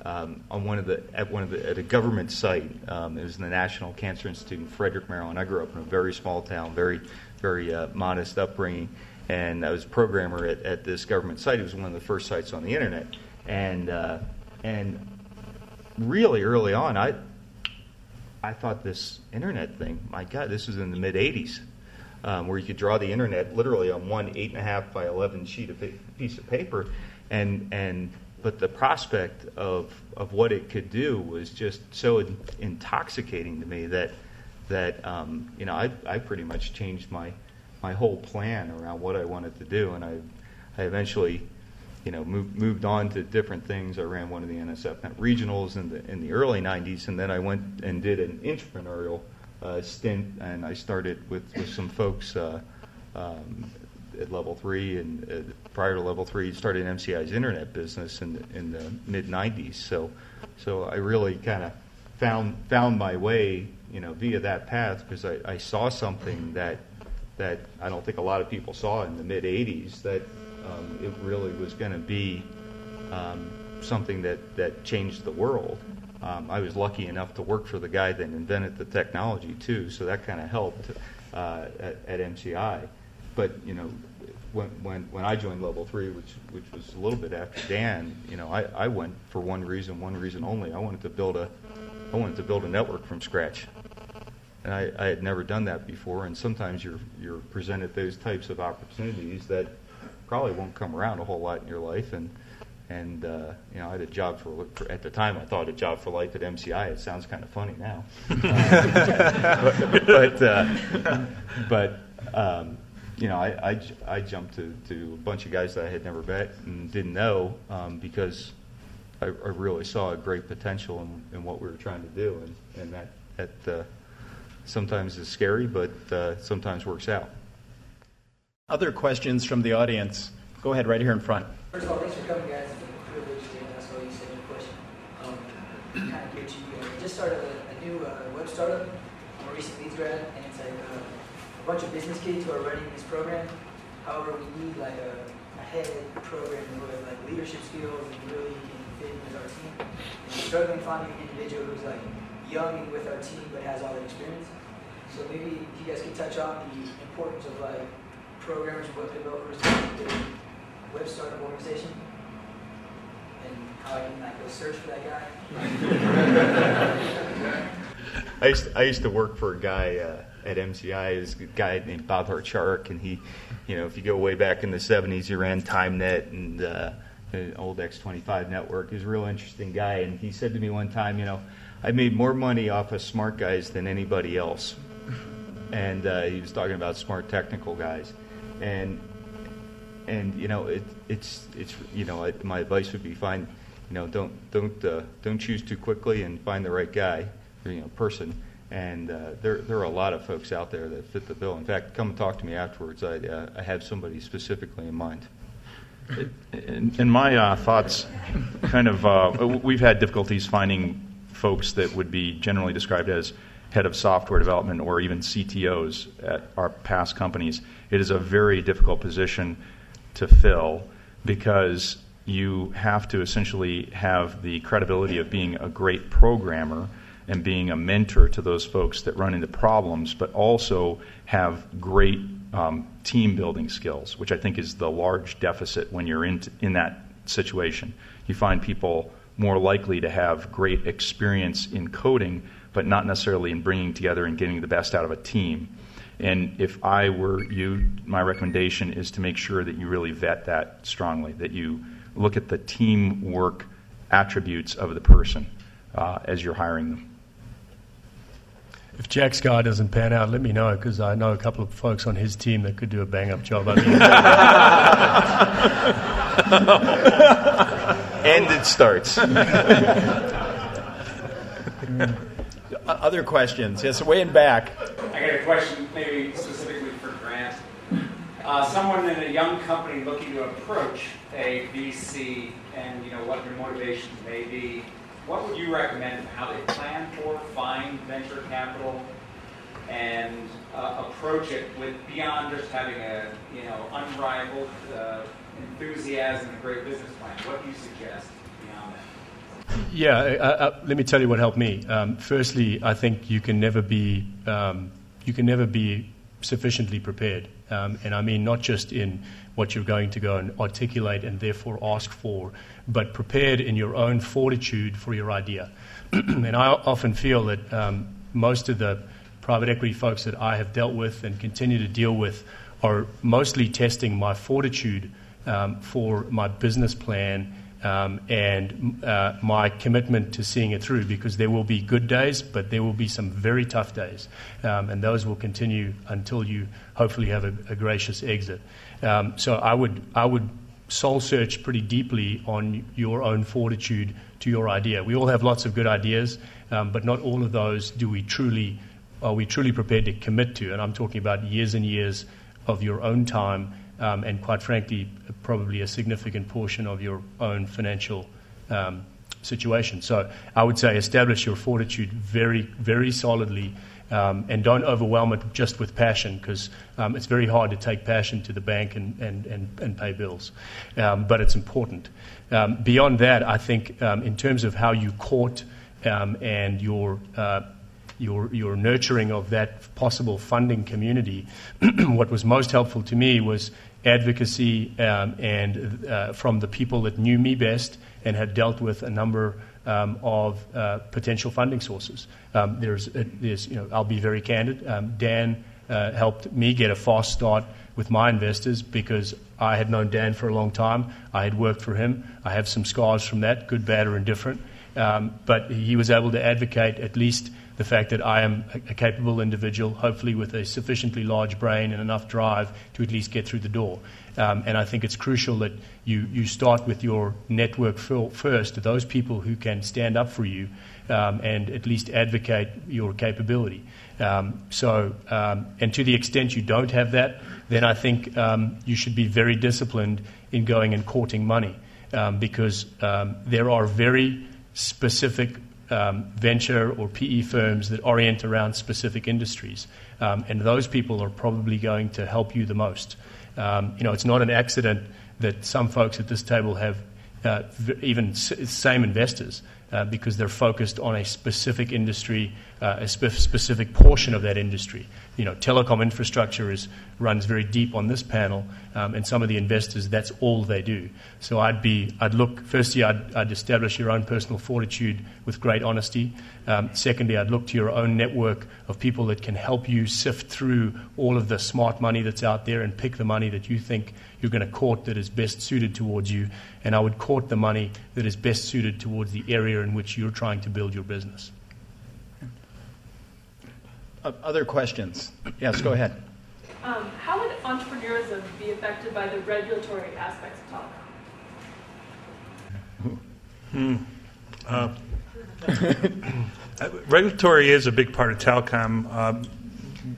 um, on one of the at one of the at a government site. Um, it was in the National Cancer Institute in Frederick, Maryland. I grew up in a very small town, very very uh, modest upbringing, and I was a programmer at, at this government site. It was one of the first sites on the internet, and uh, and really early on, I I thought this internet thing. My God, this was in the mid '80s. Um, where you could draw the internet literally on one eight and a half by eleven sheet of piece of paper, and and but the prospect of of what it could do was just so in, intoxicating to me that that um, you know I I pretty much changed my my whole plan around what I wanted to do, and I I eventually you know moved moved on to different things. I ran one of the NSFNet regionals in the in the early '90s, and then I went and did an entrepreneurial uh, stint, and I started with with some folks. Uh, um, at level three and uh, prior to level three started MCI's internet business in the, in the mid 90s. So, so I really kind of found found my way, you know, via that path because I, I saw something that that I don't think a lot of people saw in the mid 80s that um, it really was going to be um, something that, that changed the world. Um, I was lucky enough to work for the guy that invented the technology too, so that kind of helped uh, at, at MCI but you know, when when when I joined Level Three, which which was a little bit after Dan, you know, I, I went for one reason, one reason only. I wanted to build a I wanted to build a network from scratch, and I, I had never done that before. And sometimes you're you're presented those types of opportunities that probably won't come around a whole lot in your life, and and uh, you know, I had a job for, for, at the time. I thought a job for life at MCI. It sounds kind of funny now, uh, but but, uh, but um, you know, I, I, I, jumped to, to a bunch of guys that I had never met and didn't know um, because I, I, really saw a great potential in, in, what we were trying to do, and, and that, that uh, sometimes is scary, but uh, sometimes works out. Other questions from the audience? Go ahead, right here in front. First of all, thanks for coming, guys. It's a privilege to ask all you said your question. Um, kind of get you. Uh, just started a, a new uh, web startup. I'm a recent Leeds grad, and it's like bunch of business kids who are running this program. However, we need like a, a head program with like leadership skills and really can fit in with our team. And we're struggling finding an individual who's like young and with our team but has all the experience. So maybe you guys can touch on the importance of like programmers, web developers, web startup organization, and how I can like go search for that guy. I used to, I used to work for a guy. Uh, at MCI is a guy named Bob Hartchark, and he, you know, if you go way back in the 70s, he ran Tymnet and uh, the old X25 network. He's a real interesting guy, and he said to me one time, you know, I made more money off of smart guys than anybody else. And uh, he was talking about smart technical guys, and and you know it, it's it's you know my advice would be find you know don't don't uh, don't choose too quickly and find the right guy you know person and uh, there, there are a lot of folks out there that fit the bill. In fact, come talk to me afterwards. I, uh, I have somebody specifically in mind. In, in my uh, thoughts, kind of, uh, we've had difficulties finding folks that would be generally described as head of software development or even CTOs at our past companies, it is a very difficult position to fill because you have to essentially have the credibility of being a great programmer and being a mentor to those folks that run into problems, but also have great um, team building skills, which I think is the large deficit when you're in, in that situation. You find people more likely to have great experience in coding, but not necessarily in bringing together and getting the best out of a team. And if I were you, my recommendation is to make sure that you really vet that strongly, that you look at the teamwork attributes of the person uh, as you're hiring them. If Jack's guy doesn't pan out, let me know because I know a couple of folks on his team that could do a bang up job. I mean, and it starts. Other questions? Yes, way in back. I got a question, maybe specifically for Grant. Uh, someone in a young company looking to approach a VC, and you know what their motivations may be. What would you recommend how they plan for, find venture capital, and uh, approach it with beyond just having a you know unrivaled uh, enthusiasm and a great business plan? What do you suggest? Beyond that? Yeah, uh, let me tell you what helped me. Um, firstly, I think you can never be um, you can never be sufficiently prepared, um, and I mean not just in what you're going to go and articulate and therefore ask for, but prepared in your own fortitude for your idea. and I often feel that um, most of the private equity folks that I have dealt with and continue to deal with are mostly testing my fortitude um, for my business plan um, and uh, my commitment to seeing it through because there will be good days, but there will be some very tough days. Um, and those will continue until you hopefully have a, a gracious exit. Um, so I would, I would soul search pretty deeply on your own fortitude to your idea. We all have lots of good ideas, um, but not all of those do we truly, are we truly prepared to commit to. And I'm talking about years and years of your own time um, and quite frankly, probably a significant portion of your own financial um, situation. So I would say establish your fortitude very, very solidly. Um, and don't overwhelm it just with passion because um, it's very hard to take passion to the bank and, and, and, and pay bills. Um, but it's important. Um, beyond that, I think um, in terms of how you court um, and your uh, your, your nurturing of that possible funding community, what was most helpful to me was advocacy and uh, from the people that knew me best and had dealt with a number um, of uh, potential funding sources. Um, there's, uh, there's, you know, I'll be very candid. Um, Dan uh, helped me get a fast start with my investors because I had known Dan for a long time. I had worked for him. I have some scars from that, good, bad, or indifferent. Um, but he was able to advocate at least the fact that I am a, capable individual, hopefully with a sufficiently large brain and enough drive to at least get through the door. Um, and I think it's crucial that you, you start with your network first, those people who can stand up for you um, and at least advocate your capability. Um, so, um, and to the extent you don't have that, then I think um, you should be very disciplined in going and courting money um, because there are very specific um, venture or PE firms that orient around specific industries. Um, and those people are probably going to help you the most. Um, you know, it's not an accident that some folks at this table have uh, even s- same investors uh, because they're focused on a specific industry, uh, a spe- specific portion of that industry. You know, telecom infrastructure is, runs very deep on this panel, um, and some of the investors, that's all they do. So I'd be, I'd look, firstly, I'd, I'd establish your own personal fortitude with great honesty. Um, secondly, I'd look to your own network of people that can help you sift through all of the smart money that's out there and pick the money that you think you're going to court that is best suited towards you. And I would court the money that is best suited towards the area in which you're trying to build your business. Other questions? Yes, go ahead. Um, how would entrepreneurism be affected by the regulatory aspects of telecom? Hmm. Uh, regulatory is a big part of telecom. Um,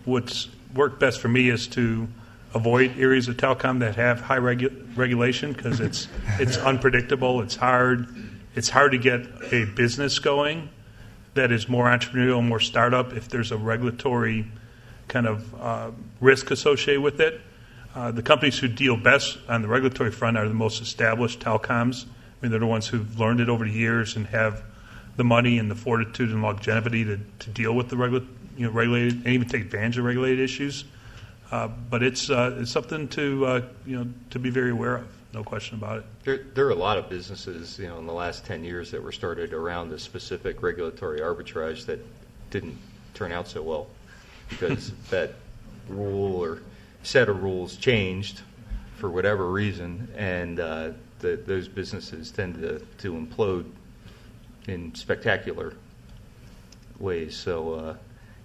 what's worked best for me is to avoid areas of telecom that have high regu- regulation because it's it's unpredictable. It's hard. It's hard to get a business going that is more entrepreneurial, more startup, if there's a regulatory kind of uh, risk associated with it. Uh, the companies who deal best on the regulatory front are the most established telecoms. I mean, they're the ones who've learned it over the years and have the money and the fortitude and longevity to, to deal with the regula- you know, regulated and even take advantage of regulated issues. Uh, but it's, uh, it's something to, uh, you know, to be very aware of, no question about it. There, there are a lot of businesses, you know, in the last 10 years that were started around the specific regulatory arbitrage that didn't turn out so well because that rule or set of rules changed for whatever reason, and uh, the, those businesses tend to, to implode in spectacular ways. So, uh,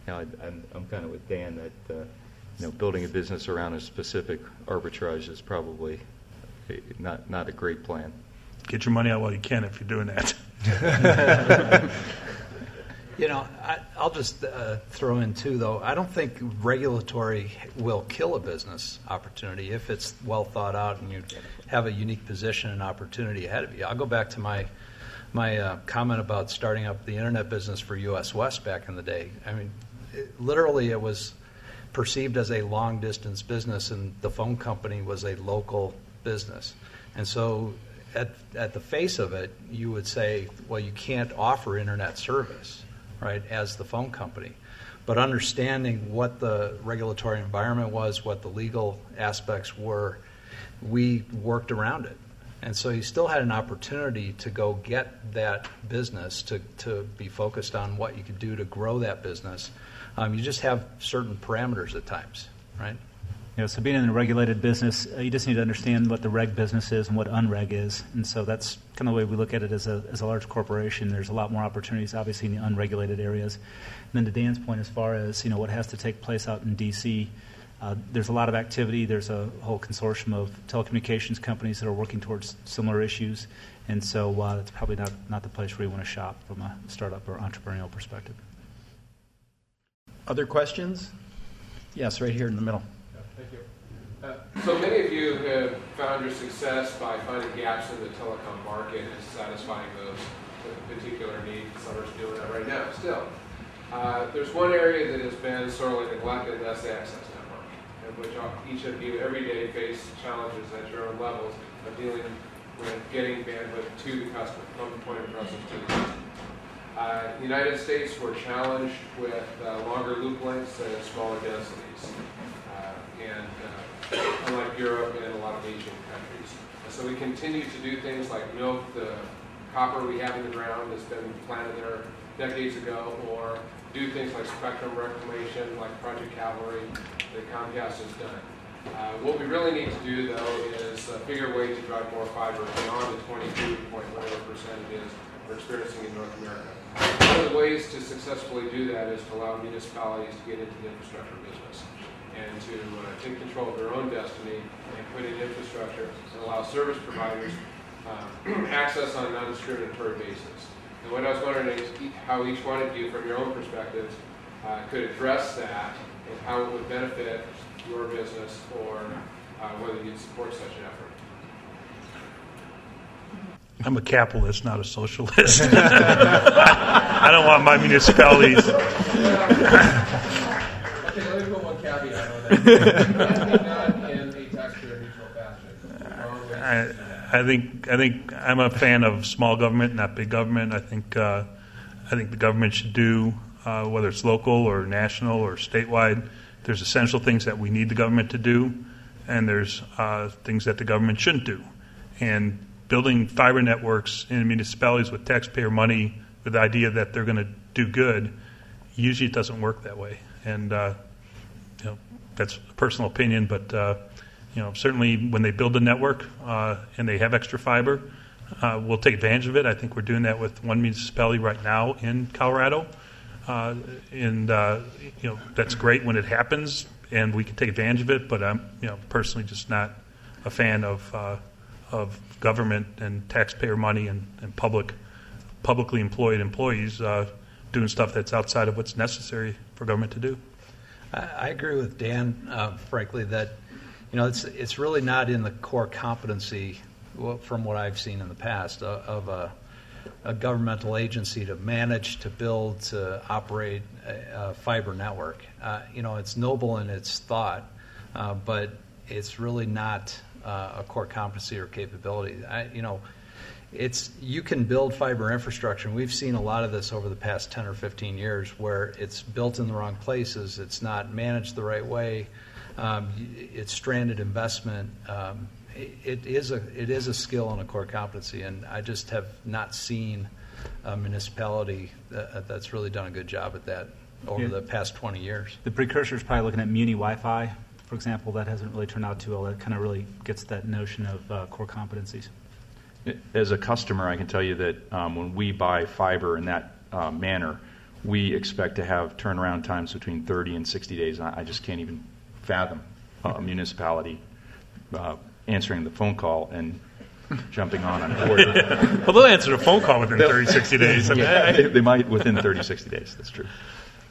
you know, I, I'm, I'm kind of with Dan that, uh, you know, building a business around a specific arbitrage is probably not, not a great plan. Get your money out while you can if you're doing that. You know, I, will just uh, throw in too, though. I don't think regulatory will kill a business opportunity if it's well thought out and you have a unique position and opportunity ahead of you. I'll go back to my my uh, comment about starting up the internet business for U.S. West back in the day. I mean, it, literally, it was perceived as a long distance business, and the phone company was a local business, and so. At, at the face of it, you would say, well, you can't offer internet service right, as the phone company. But understanding what the regulatory environment was, what the legal aspects were, we worked around it. And so you still had an opportunity to go get that business, to, to be focused on what you could do to grow that business. Um, you just have certain parameters at times, right? You know, so being in a regulated business, uh, you just need to understand what the reg business is and what unreg is. And so that's kind of the way we look at it as a, as a large corporation. There's a lot more opportunities, obviously, in the unregulated areas. And then to Dan's point, as far as, you know, what has to take place out in D.C., uh, there's a lot of activity. There's a whole consortium of telecommunications companies that are working towards similar issues. And so uh, it's probably not, not the place where you want to shop from a startup or entrepreneurial perspective. Other questions? Yes, right here in the middle. Uh, so many of you have found your success by finding gaps in the telecom market and satisfying those particular needs. Summer's doing that right now still. Uh, there's one area that has been sorely neglected, and that's the access network, in which each of you every day face challenges at your own levels of dealing with getting bandwidth to the customer, from the point of presence to the customer. Uh, United States were challenged with uh, longer loop lengths and smaller densities. Uh, and unlike Europe and a lot of Asian countries. So we continue to do things like milk the copper we have in the ground that's been planted there decades ago, or do things like spectrum reclamation, like Project Cavalry that Comcast has done. Uh, what we really need to do, though, is uh, figure a way to drive more fiber beyond the 22 point whatever percent it is we're experiencing in North America. One of the ways to successfully do that is to allow municipalities to get into the infrastructure business and to uh, take control of their own destiny and put in infrastructure and allow service providers uh, access on a non-discriminatory basis. And what I was wondering is how each one of you, from your own perspectives, uh, could address that and how it would benefit your business or uh, whether you'd support such an effort. I'm a capitalist, not a socialist. I don't want my municipalities. I, think I think I'm a fan of small government, not big government. I think uh, I think the government should do uh, whether it's local or national or statewide. There's essential things that we need the government to do, and there's uh, things that the government shouldn't do. And building fiber networks in municipalities with taxpayer money with the idea that they're going to do good, usually it doesn't work that way. And uh, that's a personal opinion, but uh, you know, certainly when they build a network uh, and they have extra fiber, uh, we'll take advantage of it. I think we're doing that with one municipality right now in Colorado, uh, and uh, you know that's great when it happens, and we can take advantage of it. But I'm, you know, personally just not a fan of uh, of government and taxpayer money and, and public publicly employed employees doing stuff that's outside of what's necessary for government to do. I agree with Dan, uh, frankly, that you know it's it's really not in the core competency, from what I've seen in the past, uh, of a a governmental agency to manage, to build, to operate a, a fiber network. Uh, you know, it's noble in its thought, uh, but it's really not uh, a core competency or capability. I, you know, it's you can build fiber infrastructure, and we've seen a lot of this over the past 10 or 15 years, where it's built in the wrong places, it's not managed the right way, um, it's stranded investment. Um, it is a it is a skill and a core competency, and I just have not seen a municipality that, that's really done a good job at that over yeah. the past 20 years. The precursor is probably looking at Muni Wi-Fi, for example. That hasn't really turned out too well. That kind of really gets that notion of uh, core competencies. As a customer, I can tell you that um, when we buy fiber in that uh, manner, we expect to have turnaround times between 30 and 60 days. I, I just can't even fathom a municipality uh, answering the phone call and jumping on on board. well, they'll answer the phone call within 30, 60 days. I mean, yeah, they, they, might within 30, 60 days. That's true.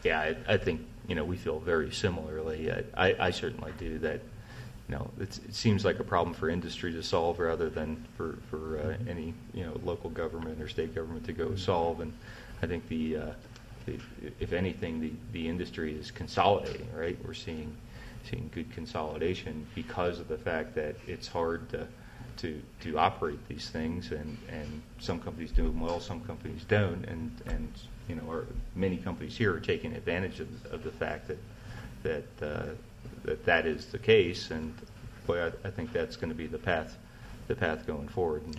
Yeah, I, I think you know we feel very similarly. I, I certainly do that. You know, it seems like a problem for industry to solve rather than for for uh, any you know local government or state government to go solve. And I think the, uh, the if anything, the the industry is consolidating. Right, we're seeing seeing good consolidation because of the fact that it's hard to to, to operate these things, and, and some companies do them well, some companies don't, and, and you know, or many companies here are taking advantage of, of the fact that that, uh, that that is the case, and boy, I, I think that's going to be the path the path going forward. And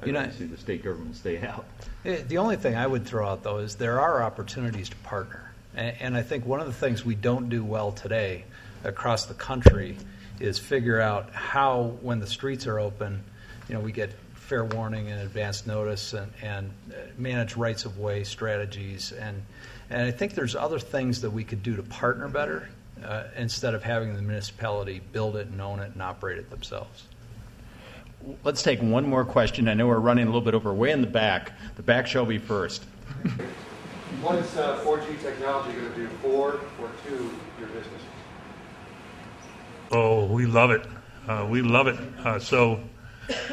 I you know, see the state government stay out. Eh, the only thing I would throw out though is there are opportunities to partner, and, and I think one of the things we don't do well today across the country is figure out how, when the streets are open, you know, we get fair warning and advance notice and, and manage rights of way strategies. And, and I think there's other things that we could do to partner better uh, instead of having the municipality build it and own it and operate it themselves. Let's take one more question. I know we're running a little bit over. Way in the back. The back shall be first. What is uh, 4G technology going to do for or to your business? Oh, we love it. Uh, we love it. Uh, so,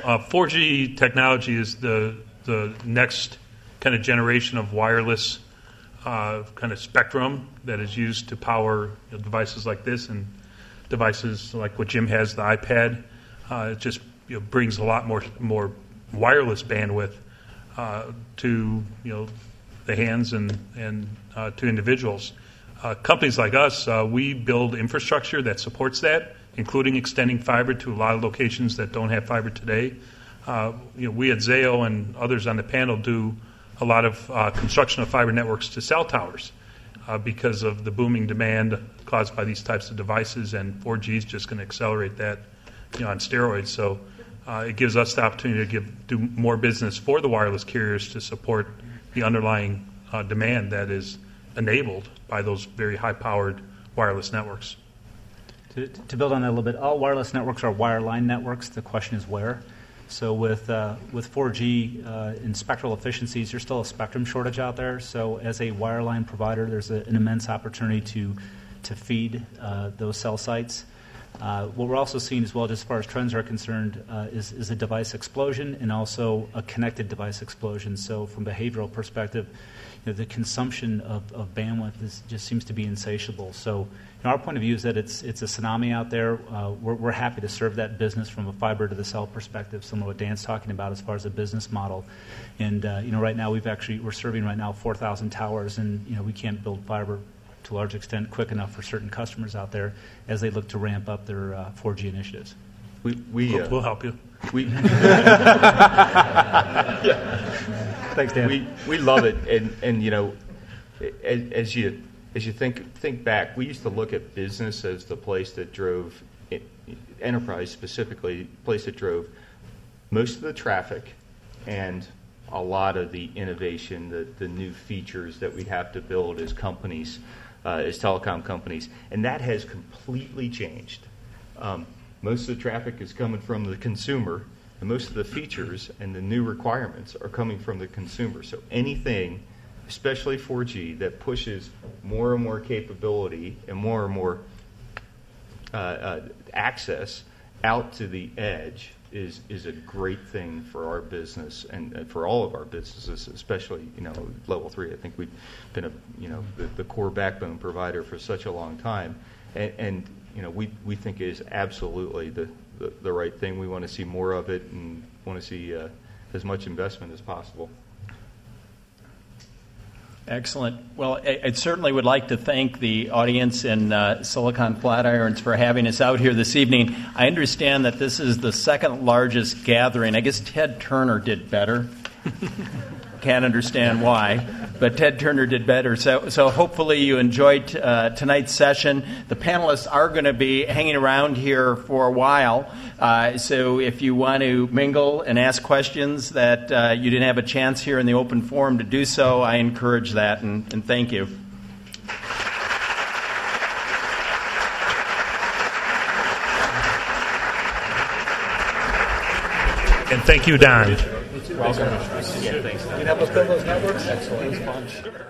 uh, 4G technology is the the next kind of generation of wireless uh, kind of spectrum that is used to power you know, devices like this and devices like what Jim has, the iPad. Uh, it just you know, brings a lot more more wireless bandwidth uh, to you know the hands and and to individuals. Uh, companies like us, uh, we build infrastructure that supports that, including extending fiber to a lot of locations that don't have fiber today. Uh, you know, we at Zayo and others on the panel do a lot of uh, construction of fiber networks to cell towers uh, because of the booming demand caused by these types of devices, and 4G is just going to accelerate that, you know, on steroids. So uh, it gives us the opportunity to give do more business for the wireless carriers to support the underlying demand that is enabled by those very high powered wireless networks. To, to, build on that a little bit, all wireless networks are wireline networks. The question is where. So with uh, with 4G uh, in spectral efficiencies, there's still a spectrum shortage out there. So as a wireline provider, there's a, an immense opportunity to to feed uh, those cell sites. Uh, what we're also seeing as well, just as far as trends are concerned, uh, is, is a device explosion and also a connected device explosion. So from behavioral perspective, you know, the consumption of, of bandwidth is, just seems to be insatiable. So, our point of view is that it's it's a tsunami out there. Uh, we're, we're happy to serve that business from a fiber to the cell perspective, similar to what Dan's talking about as far as a business model. And uh, you know, right now we've actually we're serving right now 4,000 towers, and you know we can't build fiber to a large extent quick enough for certain customers out there as they look to ramp up their uh, 4G initiatives. We, we, we'll, uh, we'll help you. We, Thanks, Dan. We, we love it, and, and you know, as, as you as you think think back, we used to look at business as the place that drove enterprise specifically, place that drove most of the traffic and a lot of the innovation, the, the new features that we have to build as companies, uh, as telecom companies, and that has completely changed. Um, most of the traffic is coming from the consumer, and most of the features and the new requirements are coming from the consumer. So anything, especially 4G, that pushes more and more capability and more and more uh, uh, access out to the edge is is a great thing for our business and for all of our businesses, especially you know level three. I think we've been a you know the, the core backbone provider for such a long time, and, and you know we we think it is absolutely the, the, the right thing. We want to see more of it and want to see uh, as much investment as possible. Excellent. Well, I, I, certainly would like to thank the audience in uh, Silicon Flatirons for having us out here this evening. I understand that this is the second largest gathering. I guess Ted Turner did better. Can't understand why, but Ted Turner did better. So, so hopefully you enjoyed uh, tonight's session. The panelists are going to be hanging around here for a while. Uh, so if you want to mingle and ask questions that uh, you didn't have a chance here in the open forum to do so, I encourage that and, and thank you. And thank you, Don. Welcome. Yeah, thanks. Can you help us build those networks? Excellent. It was fun. Sure.